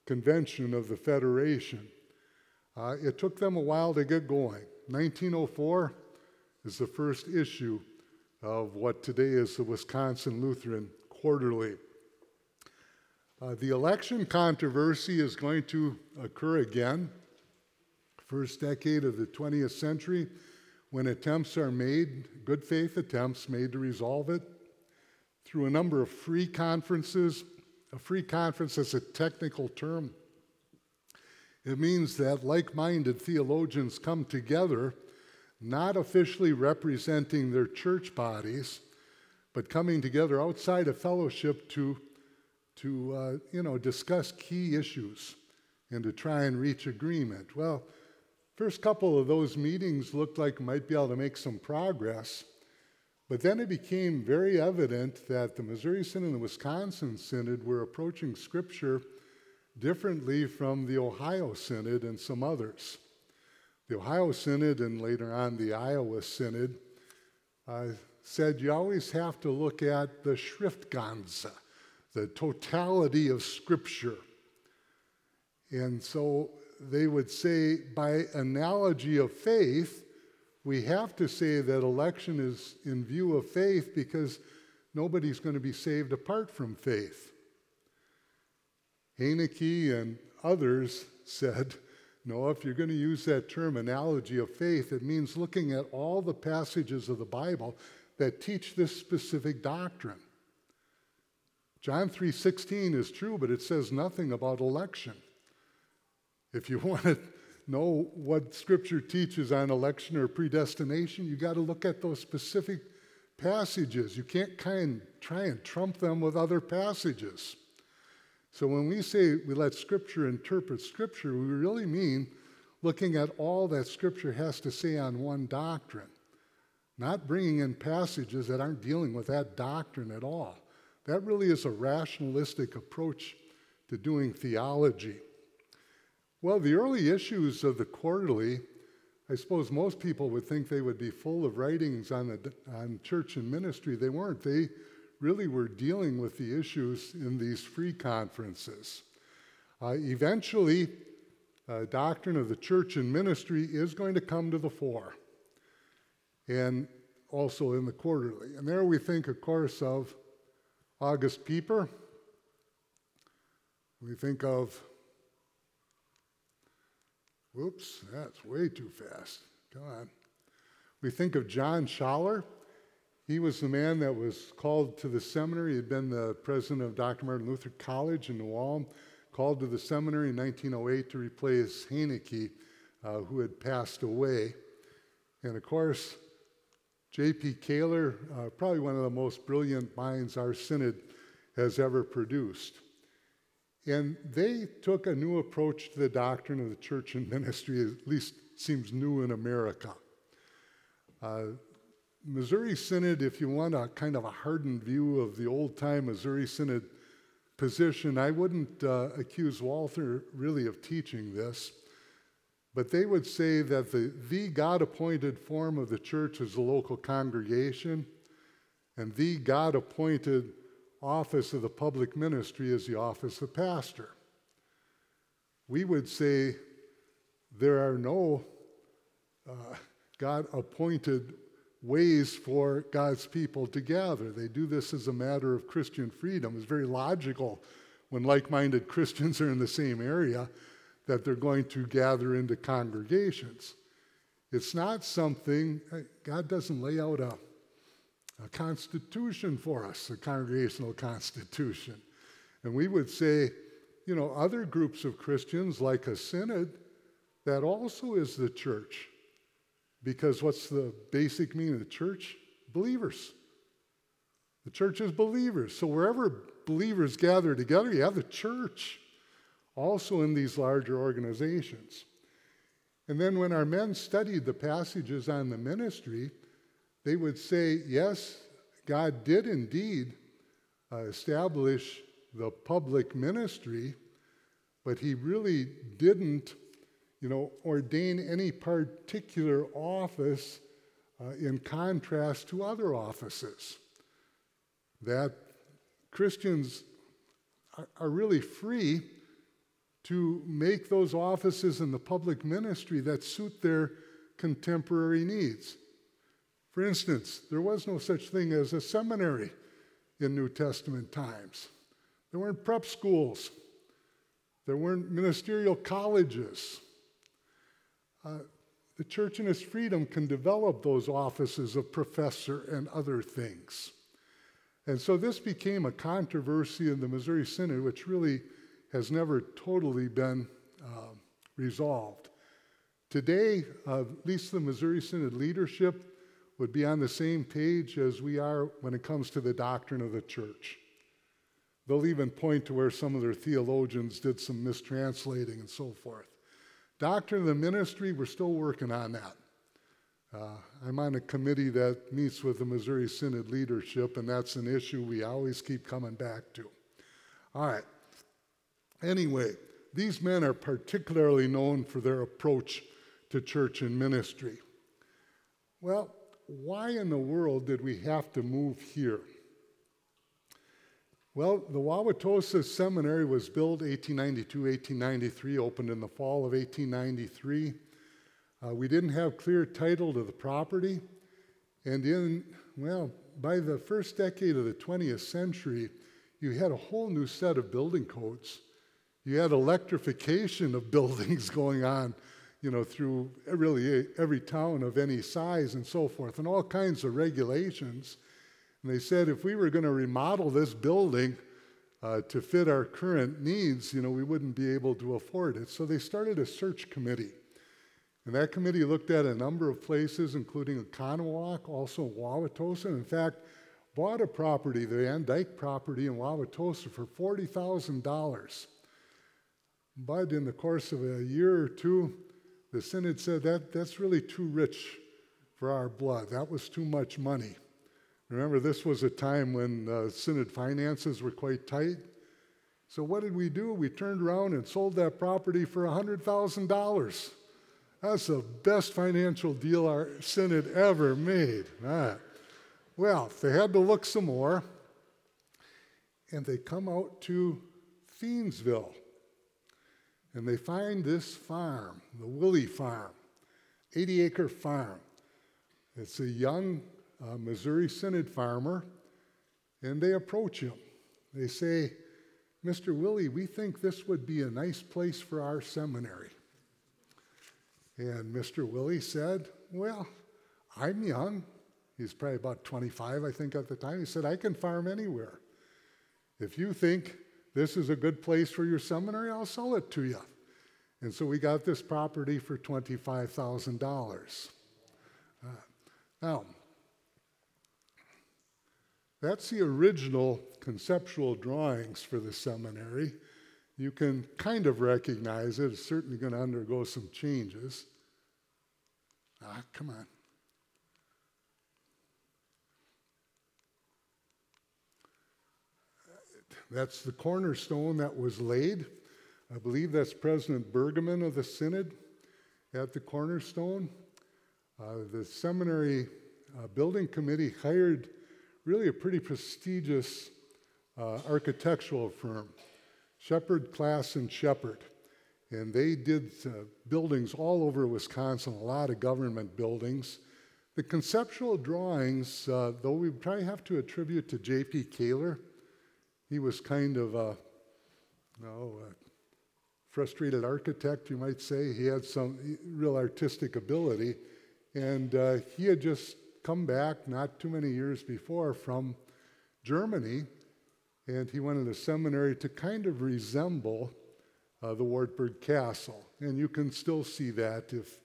convention of the Federation. Uh, it took them a while to get going. 1904 is the first issue of what today is the Wisconsin Lutheran Quarterly. Uh, the election controversy is going to occur again, first decade of the 20th century, when attempts are made, good faith attempts made to resolve it through a number of free conferences. A free conference is a technical term. It means that like minded theologians come together, not officially representing their church bodies, but coming together outside of fellowship to, to uh, you know, discuss key issues and to try and reach agreement. Well, first couple of those meetings looked like might be able to make some progress. But then it became very evident that the Missouri Synod and the Wisconsin Synod were approaching Scripture differently from the Ohio Synod and some others. The Ohio Synod and later on the Iowa Synod uh, said you always have to look at the Schriftganze, the totality of Scripture. And so they would say, by analogy of faith, we have to say that election is in view of faith because nobody's going to be saved apart from faith. Hoenecke and others said, no, if you're going to use that term analogy of faith, it means looking at all the passages of the Bible that teach this specific doctrine. John 3:16 is true, but it says nothing about election. If you want to know what Scripture teaches on election or predestination, you got to look at those specific passages. You can't kind of try and trump them with other passages. So when we say we let Scripture interpret Scripture, we really mean looking at all that Scripture has to say on one doctrine, not bringing in passages that aren't dealing with that doctrine at all. That really is a rationalistic approach to doing theology. Well, the early issues of the quarterly, I suppose most people would think they would be full of writings on, the, on church and ministry. They weren't. They really were dealing with the issues in these free conferences. Uh, eventually, uh, doctrine of the church and ministry is going to come to the fore, and also in the quarterly. And there we think, of course, of August Pieper. We think of Whoops, that's way too fast. Come on. We think of John Schaller. He was the man that was called to the seminary. He had been the president of Dr. Martin Luther College in New Ulm, called to the seminary in 1908 to replace Hoenecke, uh, who had passed away. And of course, J.P. Koehler, uh, probably one of the most brilliant minds our synod has ever produced. And they took a new approach to the doctrine of the church and ministry, at least seems new in America. Uh, Missouri Synod, if you want a kind of a hardened view of the old time Missouri Synod position, I wouldn't uh, accuse Walther really of teaching this, but they would say that the, the God appointed form of the church is the local congregation, and the God appointed office of the public ministry is the office of pastor. We would say there are no uh, God appointed ways for God's people to gather. They do this as a matter of Christian freedom. It's very logical when like minded Christians are in the same area that they're going to gather into congregations. It's not something, God doesn't lay out a a constitution for us, a congregational constitution. And we would say, you know, other groups of Christians, like a synod, that also is the church. Because what's the basic meaning of the church? Believers. The church is believers. So wherever believers gather together, you have the church, also in these larger organizations. And then when our men studied the passages on the ministry, they would say, yes, God did indeed uh, establish the public ministry, but he really didn't, you know, ordain any particular office uh, in contrast to other offices. That Christians are, are really free to make those offices in the public ministry that suit their contemporary needs. For instance, there was no such thing as a seminary in New Testament times. There weren't prep schools. There weren't ministerial colleges. Uh, the church in its freedom can develop those offices of professor and other things. And so this became a controversy in the Missouri Synod, which really has never totally been uh, resolved. Today, uh, at least the Missouri Synod leadership would be on the same page as we are when it comes to the doctrine of the church. They'll even point to where some of their theologians did some mistranslating and so forth. Doctrine of the ministry, we're still working on that. Uh, I'm on a committee that meets with the Missouri Synod leadership, and that's an issue we always keep coming back to. All right. Anyway, these men are particularly known for their approach to church and ministry. Well, why in the world did we have to move here? Well, the Wauwatosa Seminary was built 1892, 1893, opened in the fall of 1893. Uh, we didn't have clear title to the property, and in, well, by the first decade of the 20th century, you had a whole new set of building codes. You had electrification of buildings going on you know, through really every town of any size and so forth, and all kinds of regulations. And they said if we were going to remodel this building uh, to fit our current needs, you know, we wouldn't be able to afford it. So they started a search committee. And that committee looked at a number of places, including Oconomowoc, also Wauwatosa. In fact, bought a property, the Van Dyke property in Wauwatosa, for $40,000. But in the course of a year or two, the Synod said that that's really too rich for our blood. That was too much money. Remember, this was a time when uh, Synod finances were quite tight. So, what did we do? We turned around and sold that property for $100,000. That's the best financial deal our Synod ever made. Right. Well, they had to look some more, and they come out to Thiensville. And they find this farm, the Willie Farm, 80 acre farm. It's a young uh, Missouri Synod farmer, and they approach him. They say, Mr. Willie, we think this would be a nice place for our seminary. And Mr. Willie said, Well, I'm young. He's probably about 25, I think, at the time. He said, I can farm anywhere. If you think this is a good place for your seminary, I'll sell it to you. And so we got this property for $25,000. Uh, now, that's the original conceptual drawings for the seminary. You can kind of recognize it. It's certainly going to undergo some changes. Ah, come on. That's the cornerstone that was laid. I believe that's President Bergemann of the Synod at the cornerstone. Uh, the seminary uh, building committee hired really a pretty prestigious uh, architectural firm, Shepherd Class and Shepherd. And they did uh, buildings all over Wisconsin, a lot of government buildings. The conceptual drawings, uh, though we probably have to attribute to J.P. Koehler, he was kind of a, a frustrated architect, you might say. He had some real artistic ability. And uh, he had just come back not too many years before from Germany, and he went to the seminary to kind of resemble uh, the Wartburg Castle. And you can still see that if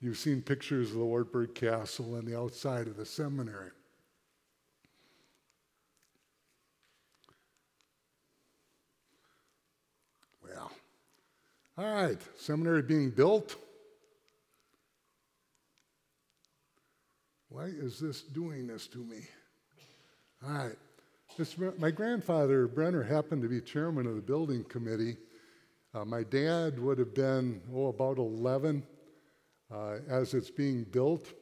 you've seen pictures of the Wartburg Castle and the outside of the seminary. Well, all right, seminary being built. Why is this doing this to me? All right. This, my grandfather, Brenner, happened to be chairman of the building committee. Uh, my dad would have been, oh, about 11 uh, as it's being built.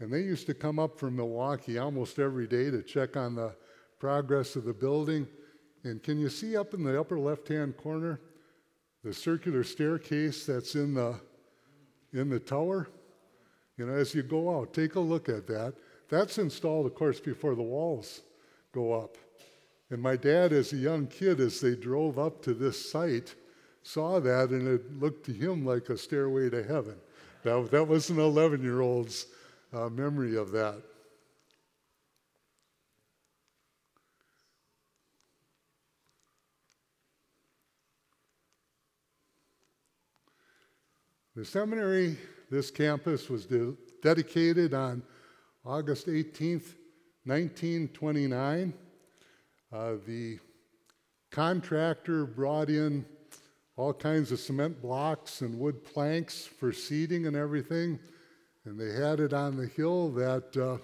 And they used to come up from Milwaukee almost every day to check on the progress of the building. And can you see up in the upper left hand corner? The circular staircase that's in the, in the tower, you know, as you go out, take a look at that. That's installed, of course, before the walls go up. And my dad, as a young kid, as they drove up to this site, saw that and it looked to him like a stairway to heaven. That, that was an 11 year old's uh, memory of that. The seminary, this campus, was de- dedicated on August 18th, 1929. Uh, the contractor brought in all kinds of cement blocks and wood planks for seating and everything, and they had it on the hill that, uh,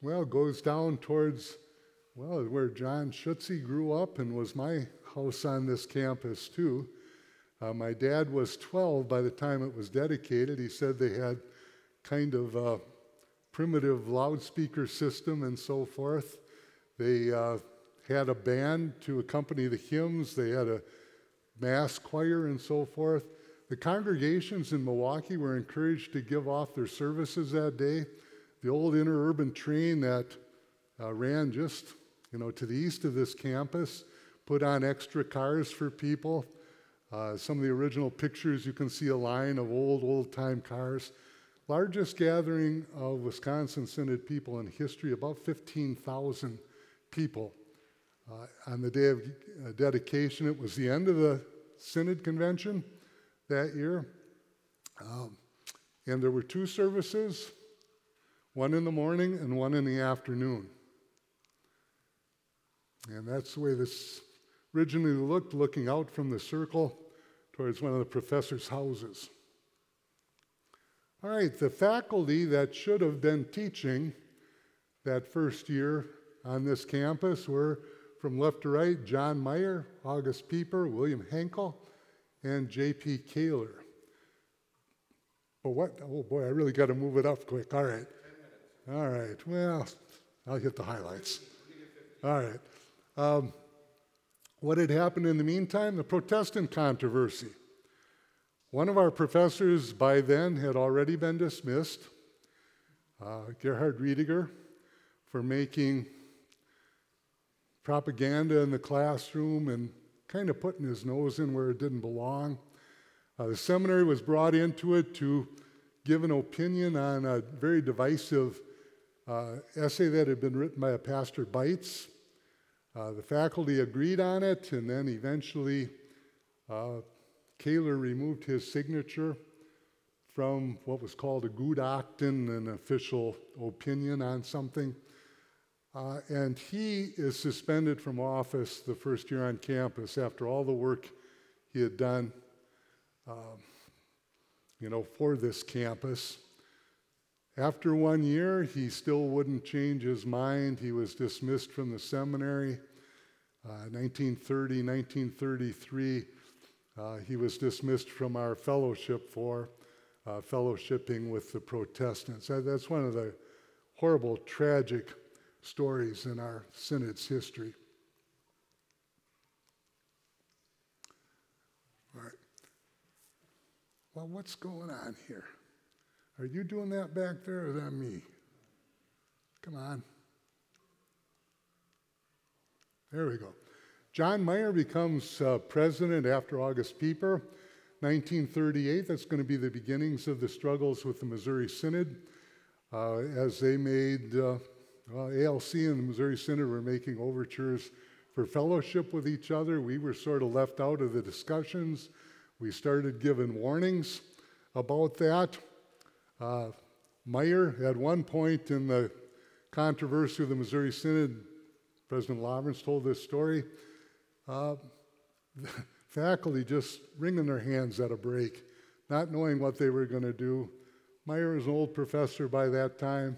well, goes down towards, well, where John Schuetze grew up and was my house on this campus too. Uh, my dad was 12 by the time it was dedicated. He said they had kind of a primitive loudspeaker system and so forth. They uh, had a band to accompany the hymns, they had a mass choir and so forth. The congregations in Milwaukee were encouraged to give off their services that day. The old interurban train that uh, ran just you know to the east of this campus put on extra cars for people. Uh, some of the original pictures, you can see a line of old, old time cars. Largest gathering of Wisconsin Synod people in history, about 15,000 people. Uh, on the day of uh, dedication, it was the end of the Synod convention that year. Um, and there were two services one in the morning and one in the afternoon. And that's the way this originally looked, looking out from the circle towards one of the professor's houses. All right, the faculty that should have been teaching that first year on this campus were from left to right John Meyer, August Pieper, William Henkel, and J.P. Koehler. But what? Oh boy, I really got to move it up quick. All right. All right. Well, I'll hit the highlights. All right. Um, what had happened in the meantime? The Protestant controversy. One of our professors by then had already been dismissed, uh, Gerhard Riediger, for making propaganda in the classroom and kind of putting his nose in where it didn't belong. Uh, the seminary was brought into it to give an opinion on a very divisive uh, essay that had been written by a pastor Beitz uh, the faculty agreed on it, and then eventually uh, Koehler removed his signature from what was called a Gutachten, an official opinion on something. Uh, and he is suspended from office the first year on campus after all the work he had done, um, you know, for this campus. After one year, he still wouldn't change his mind. He was dismissed from the seminary. Uh, 1930, 1933, uh, he was dismissed from our fellowship for uh, fellowshipping with the Protestants. That, that's one of the horrible, tragic stories in our synod's history. All right. Well, what's going on here? Are you doing that back there, or is that me? Come on. There we go. John Meyer becomes uh, president after August Pieper. 1938, that's going to be the beginnings of the struggles with the Missouri Synod. Uh, as they made, uh, ALC and the Missouri Synod were making overtures for fellowship with each other. We were sort of left out of the discussions. We started giving warnings about that. Uh, Meyer, at one point in the controversy of the Missouri Synod, President Lawrenz told this story. Uh, faculty just wringing their hands at a break, not knowing what they were going to do. Meyer was an old professor by that time.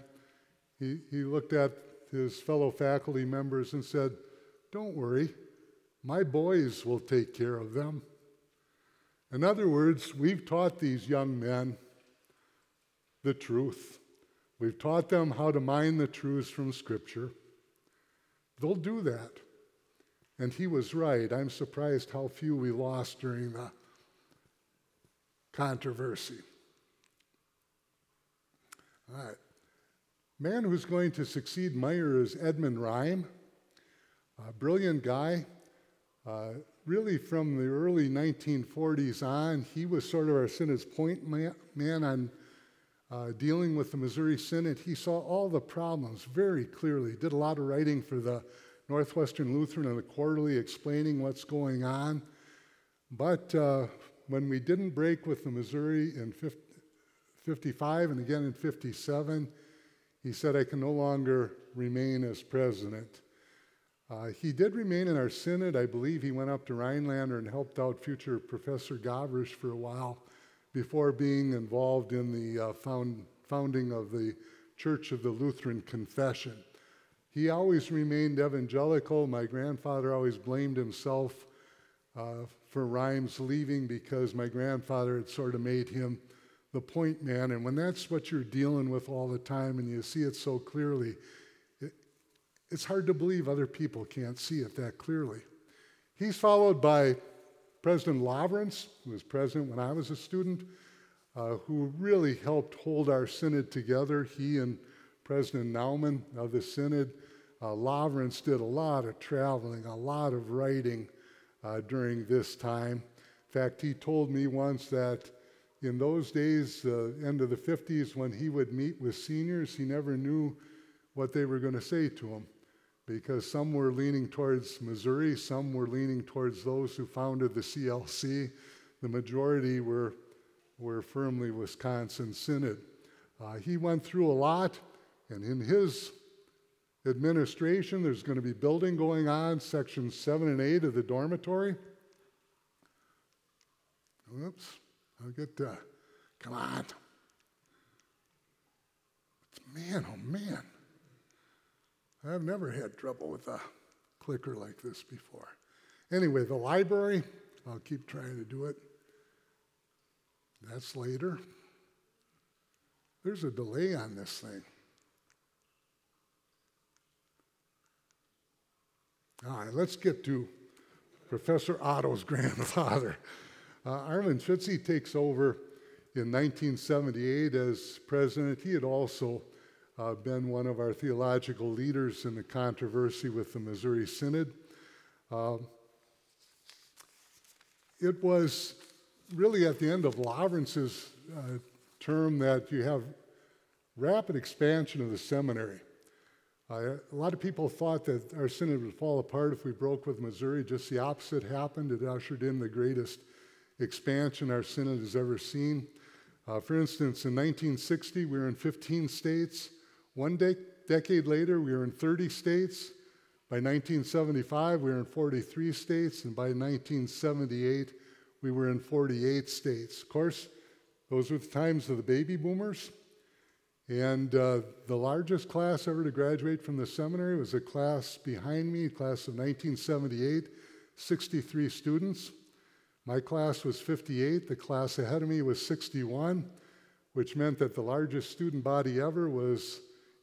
He, he looked at his fellow faculty members and said, Don't worry, my boys will take care of them. In other words, we've taught these young men the truth. We've taught them how to mine the truths from Scripture. They'll do that. And he was right. I'm surprised how few we lost during the controversy. All right. Man who's going to succeed Meyer is Edmund Reim, a brilliant guy. Uh, really, from the early 1940s on, he was sort of our Synod's point man, man on uh, dealing with the Missouri Synod. He saw all the problems very clearly, did a lot of writing for the Northwestern Lutheran and the Quarterly explaining what's going on. But uh, when we didn't break with the Missouri in 50, 55 and again in 57, he said, I can no longer remain as president. Uh, he did remain in our synod. I believe he went up to Rhinelander and helped out future Professor Gawrisch for a while before being involved in the uh, found, founding of the Church of the Lutheran Confession. He always remained evangelical. My grandfather always blamed himself uh, for Reim's leaving because my grandfather had sort of made him the point man. And when that's what you're dealing with all the time and you see it so clearly, it, it's hard to believe other people can't see it that clearly. He's followed by President Lawrenz, who was president when I was a student, uh, who really helped hold our synod together. He and President Naumann of the synod. Uh, Lawrenz did a lot of traveling, a lot of writing uh, during this time. In fact, he told me once that in those days, uh, end of the 50s, when he would meet with seniors, he never knew what they were going to say to him because some were leaning towards Missouri, some were leaning towards those who founded the CLC. The majority were, were firmly Wisconsin Synod. Uh, he went through a lot, and in his administration, there's going to be building going on, sections 7 and 8 of the dormitory. Oops. I'll get to, come on. It's man, oh man. I've never had trouble with a clicker like this before. Anyway, the library, I'll keep trying to do it. That's later. There's a delay on this thing. All right, let's get to Professor Otto's grandfather. Uh, Armin takes over in 1978 as president. He had also uh, been one of our theological leaders in the controversy with the Missouri Synod. Uh, it was really at the end of Lawrenz's uh, term that you have rapid expansion of the seminary. A lot of people thought that our synod would fall apart if we broke with Missouri. Just the opposite happened. It ushered in the greatest expansion our synod has ever seen. Uh, for instance, in 1960, we were in 15 states. One de- decade later, we were in 30 states. By 1975, we were in 43 states, and by 1978, we were in 48 states. Of course, those were the times of the baby boomers. And uh, the largest class ever to graduate from the seminary was a class behind me, class of 1978, 63 students. My class was 58, the class ahead of me was 61, which meant that the largest student body ever was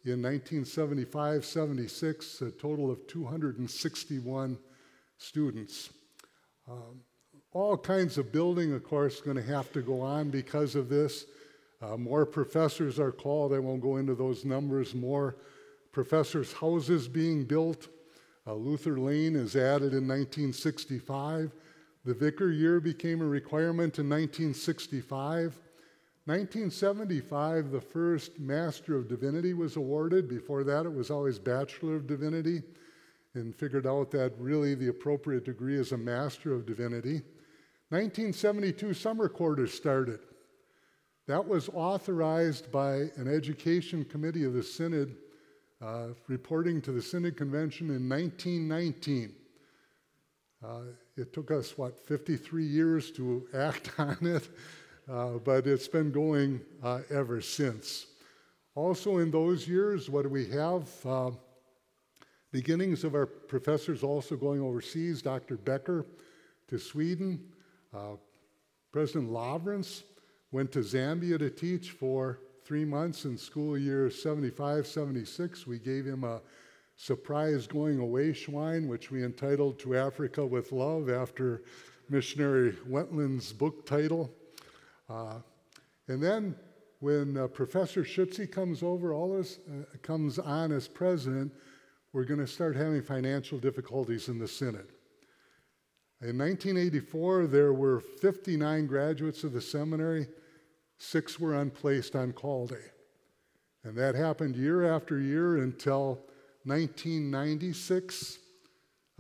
in 1975 76, a total of 261 students. Um, all kinds of building, of course, going to have to go on because of this. Uh, more professors are called. I won't go into those numbers. More professors' houses being built. Uh, Luther Lane is added in 1965. The vicar year became a requirement in 1965. 1975, the first Master of Divinity was awarded. Before that, it was always Bachelor of Divinity, and figured out that really the appropriate degree is a Master of Divinity. 1972, summer quarters started. That was authorized by an education committee of the Synod, uh, reporting to the Synod Convention in 1919. Uh, it took us, what, 53 years to act on it, uh, but it's been going uh, ever since. Also, in those years, what do we have? Uh, beginnings of our professors also going overseas. Dr. Becker to Sweden. Uh, President Lawrenz went to Zambia to teach for three months in school year 75 76. We gave him a surprise going away Schwein, which we entitled To Africa with Love after missionary Wendland's book title. Uh, and then when uh, Professor Schuetze comes over, all this uh, comes on as president, we're going to start having financial difficulties in the Synod. In 1984, there were 59 graduates of the seminary, six were unplaced on call day. And that happened year after year until 1996,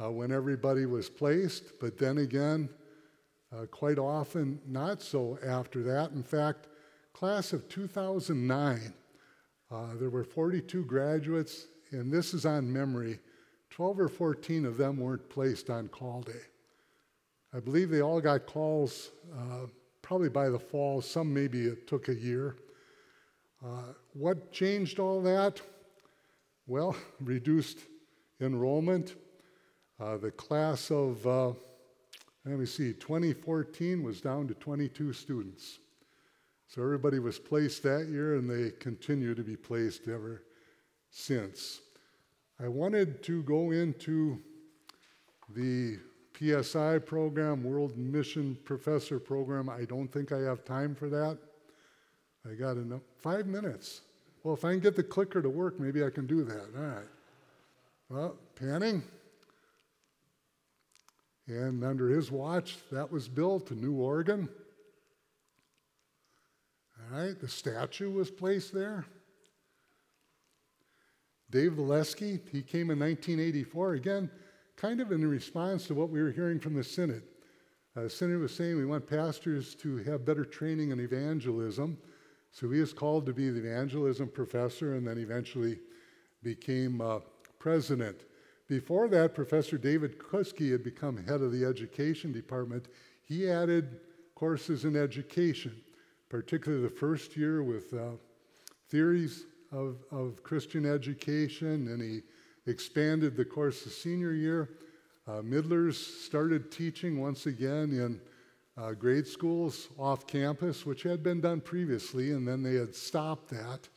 uh, when everybody was placed. But then again, uh, quite often, not so after that. In fact, class of 2009, uh, there were 42 graduates, and this is on memory. 12 or 14 of them weren't placed on call day. I believe they all got calls uh, probably by the fall. Some maybe it took a year. Uh, what changed all that? Well, reduced enrollment. Uh, the class of, uh, let me see, 2014 was down to 22 students. So everybody was placed that year, and they continue to be placed ever since. I wanted to go into the PSI program, World Mission Professor program. I don't think I have time for that. I got enough, five minutes. Well, if I can get the clicker to work, maybe I can do that. All right. Well, Panning. And under his watch, that was built, a new organ. All right, the statue was placed there. Dave Valleskey, he came in 1984. Again, kind of in response to what we were hearing from the Synod. Uh, the Synod was saying we want pastors to have better training in evangelism. So he was called to be the evangelism professor and then eventually became uh, president. Before that, Professor David Kuske had become head of the education department. He added courses in education, particularly the first year with uh, theories of, of Christian education, and he expanded the course the senior year. Uh, Midlers started teaching once again in uh, grade schools off campus, which had been done previously, and then they had stopped that.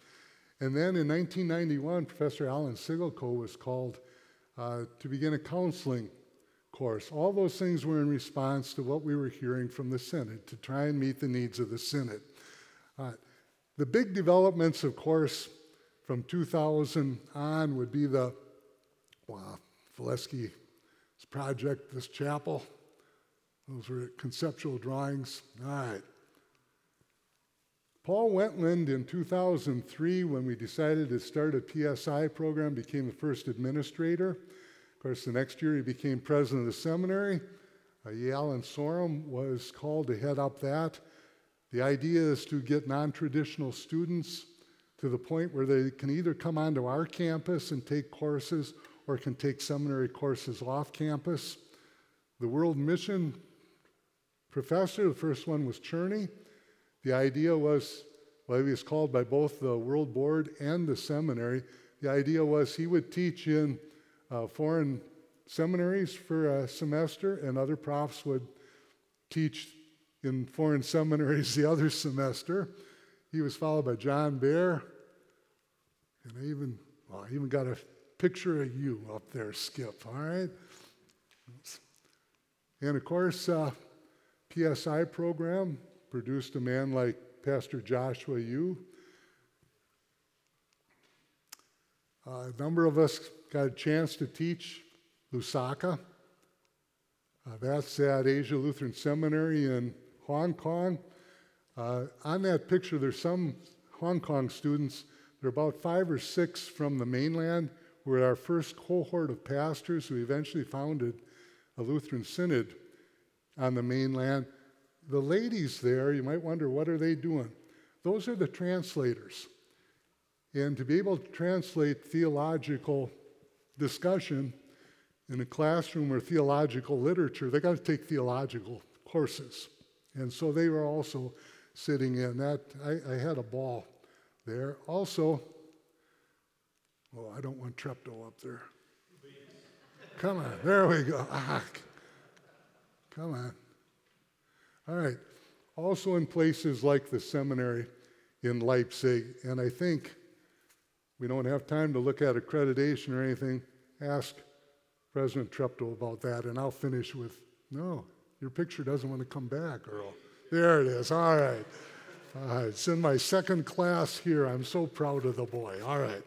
And then in 1991, Professor Alan Siggelkow was called uh, to begin a counseling course. All those things were in response to what we were hearing from the Synod to try and meet the needs of the Synod. Uh, the big developments, of course, from 2000 on would be the Wow, Valleskey's project, this chapel, those were conceptual drawings. All right. Paul Wendland in 2003, when we decided to start a PSI program, became the first administrator. Of course, the next year he became president of the seminary. Uh, Alan Sorum was called to head up that. The idea is to get non traditional students to the point where they can either come onto our campus and take courses or can take seminary courses off campus. The World Mission professor, the first one was Cherney. The idea was, well, he was called by both the World Board and the seminary. The idea was he would teach in uh, foreign seminaries for a semester, and other profs would teach in foreign seminaries the other semester. He was followed by John Bear, and I even, well, I even got a picture of you up there, Skip, all right? And of course, uh, PSI program produced a man like Pastor Joshua Yu. Uh, a number of us got a chance to teach Lusaka. Uh, that's at Asia Lutheran Seminary in Hong Kong. Uh, on that picture, there's some Hong Kong students. There are about five or six from the mainland were our first cohort of pastors who eventually founded a Lutheran synod on the mainland. The ladies there, you might wonder, what are they doing? Those are the translators. And to be able to translate theological discussion in a classroom or theological literature, they got to take theological courses. And so they were also sitting in that. I, I had a ball there. Also, Oh, I don't want Treptow up there. Come on, there we go. Ah, come on. All right. Also in places like the seminary in Leipzig, and I think we don't have time to look at accreditation or anything. Ask President Treptow about that, and I'll finish with no, your picture doesn't want to come back, Earl. There it is. All right. All right. It's in my second class here. I'm so proud of the boy. All right.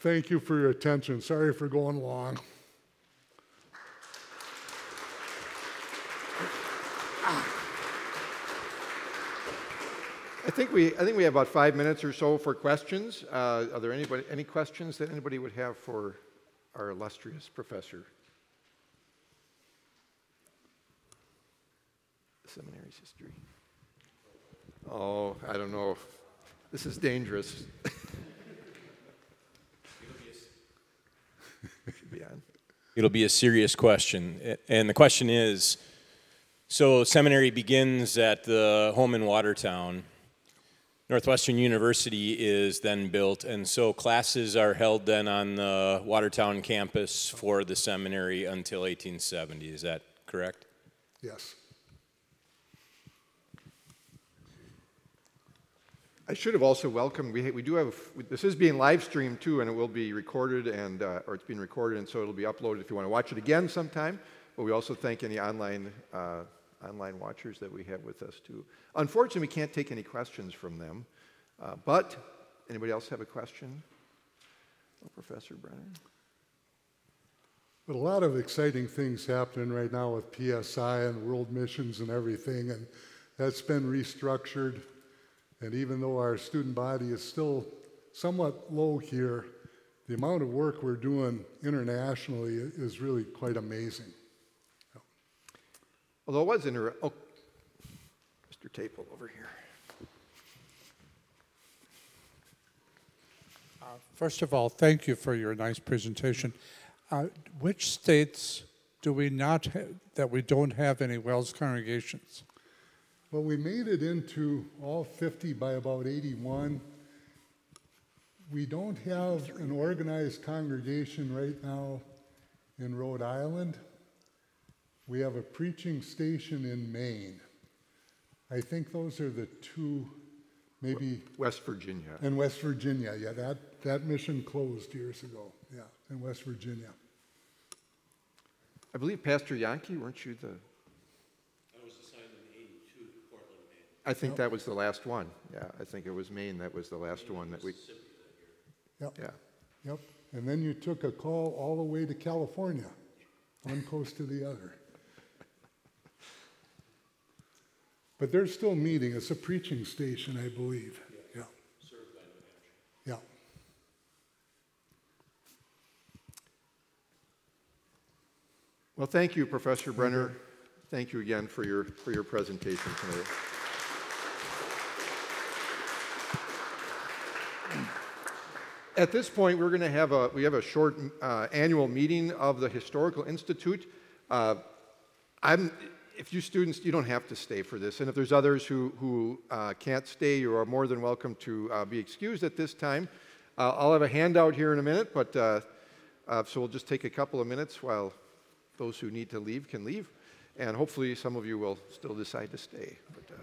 Thank you for your attention. Sorry for going long. Think we, I think we have about five minutes or so for questions. Uh, are there anybody, any questions that anybody would have for our illustrious professor? Seminary's history. Oh, I don't know. This is dangerous. It'll be a serious question. And the question is so, seminary begins at the home in Watertown. Northwestern University is then built, and so classes are held then on the Watertown campus for the seminary until 1870. Is that correct? Yes. I should have also welcomed, we, we do have, this is being live streamed too, and it will be recorded and, uh, or it's being recorded, and so it'll be uploaded if you want to watch it again sometime. But we also thank any online, uh, online watchers that we have with us too. Unfortunately, we can't take any questions from them. Uh, but, anybody else have a question? Oh, Professor Brenner? But a lot of exciting things happening right now with PSI and world missions and everything, and that's been restructured. And even though our student body is still somewhat low here, the amount of work we're doing internationally is really quite amazing. Although it was inter- oh, Mr. Taple over here. First of all, thank you for your nice presentation. Uh, Which states do we not, ha- that we don't have any WELS congregations? Well, we made it into all 50 by about 81. We don't have an organized congregation right now in Rhode Island. We have a preaching station in Maine. I think those are the two, maybe, West Virginia. and West Virginia. Yeah, that, that mission closed years ago. Yeah, in West Virginia. I believe Pastor Yankee, weren't you the? I was assigned in 82 to Portland, Maine. I think that was the last one. Yeah, I think it was Maine that was the last one that we, Yep. yeah. Yep. And then you took a call all the way to California, one coast to the other. But they're still meeting. It's a preaching station, I believe. Yeah. Yeah. Well, thank you, Professor Brenner. Thank you again for your, for your presentation tonight. At this point, we're going to have a, we have a short uh, annual meeting of the Historical Institute. Uh, I'm, if you students, you don't have to stay for this. And if there's others who, who uh, can't stay, you are more than welcome to uh, be excused at this time. Uh, I'll have a handout here in a minute, but uh, uh, so we'll just take a couple of minutes while those who need to leave can leave. And hopefully, some of you will still decide to stay. But,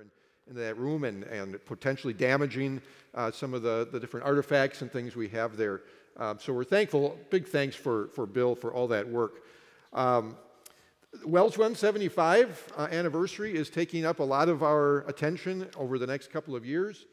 and into that room and, and potentially damaging uh, some of the, the different artifacts and things we have there. Um, so we're thankful, big thanks for, for Bill for all that work. Um, WELS 175 uh, anniversary is taking up a lot of our attention over the next couple of years.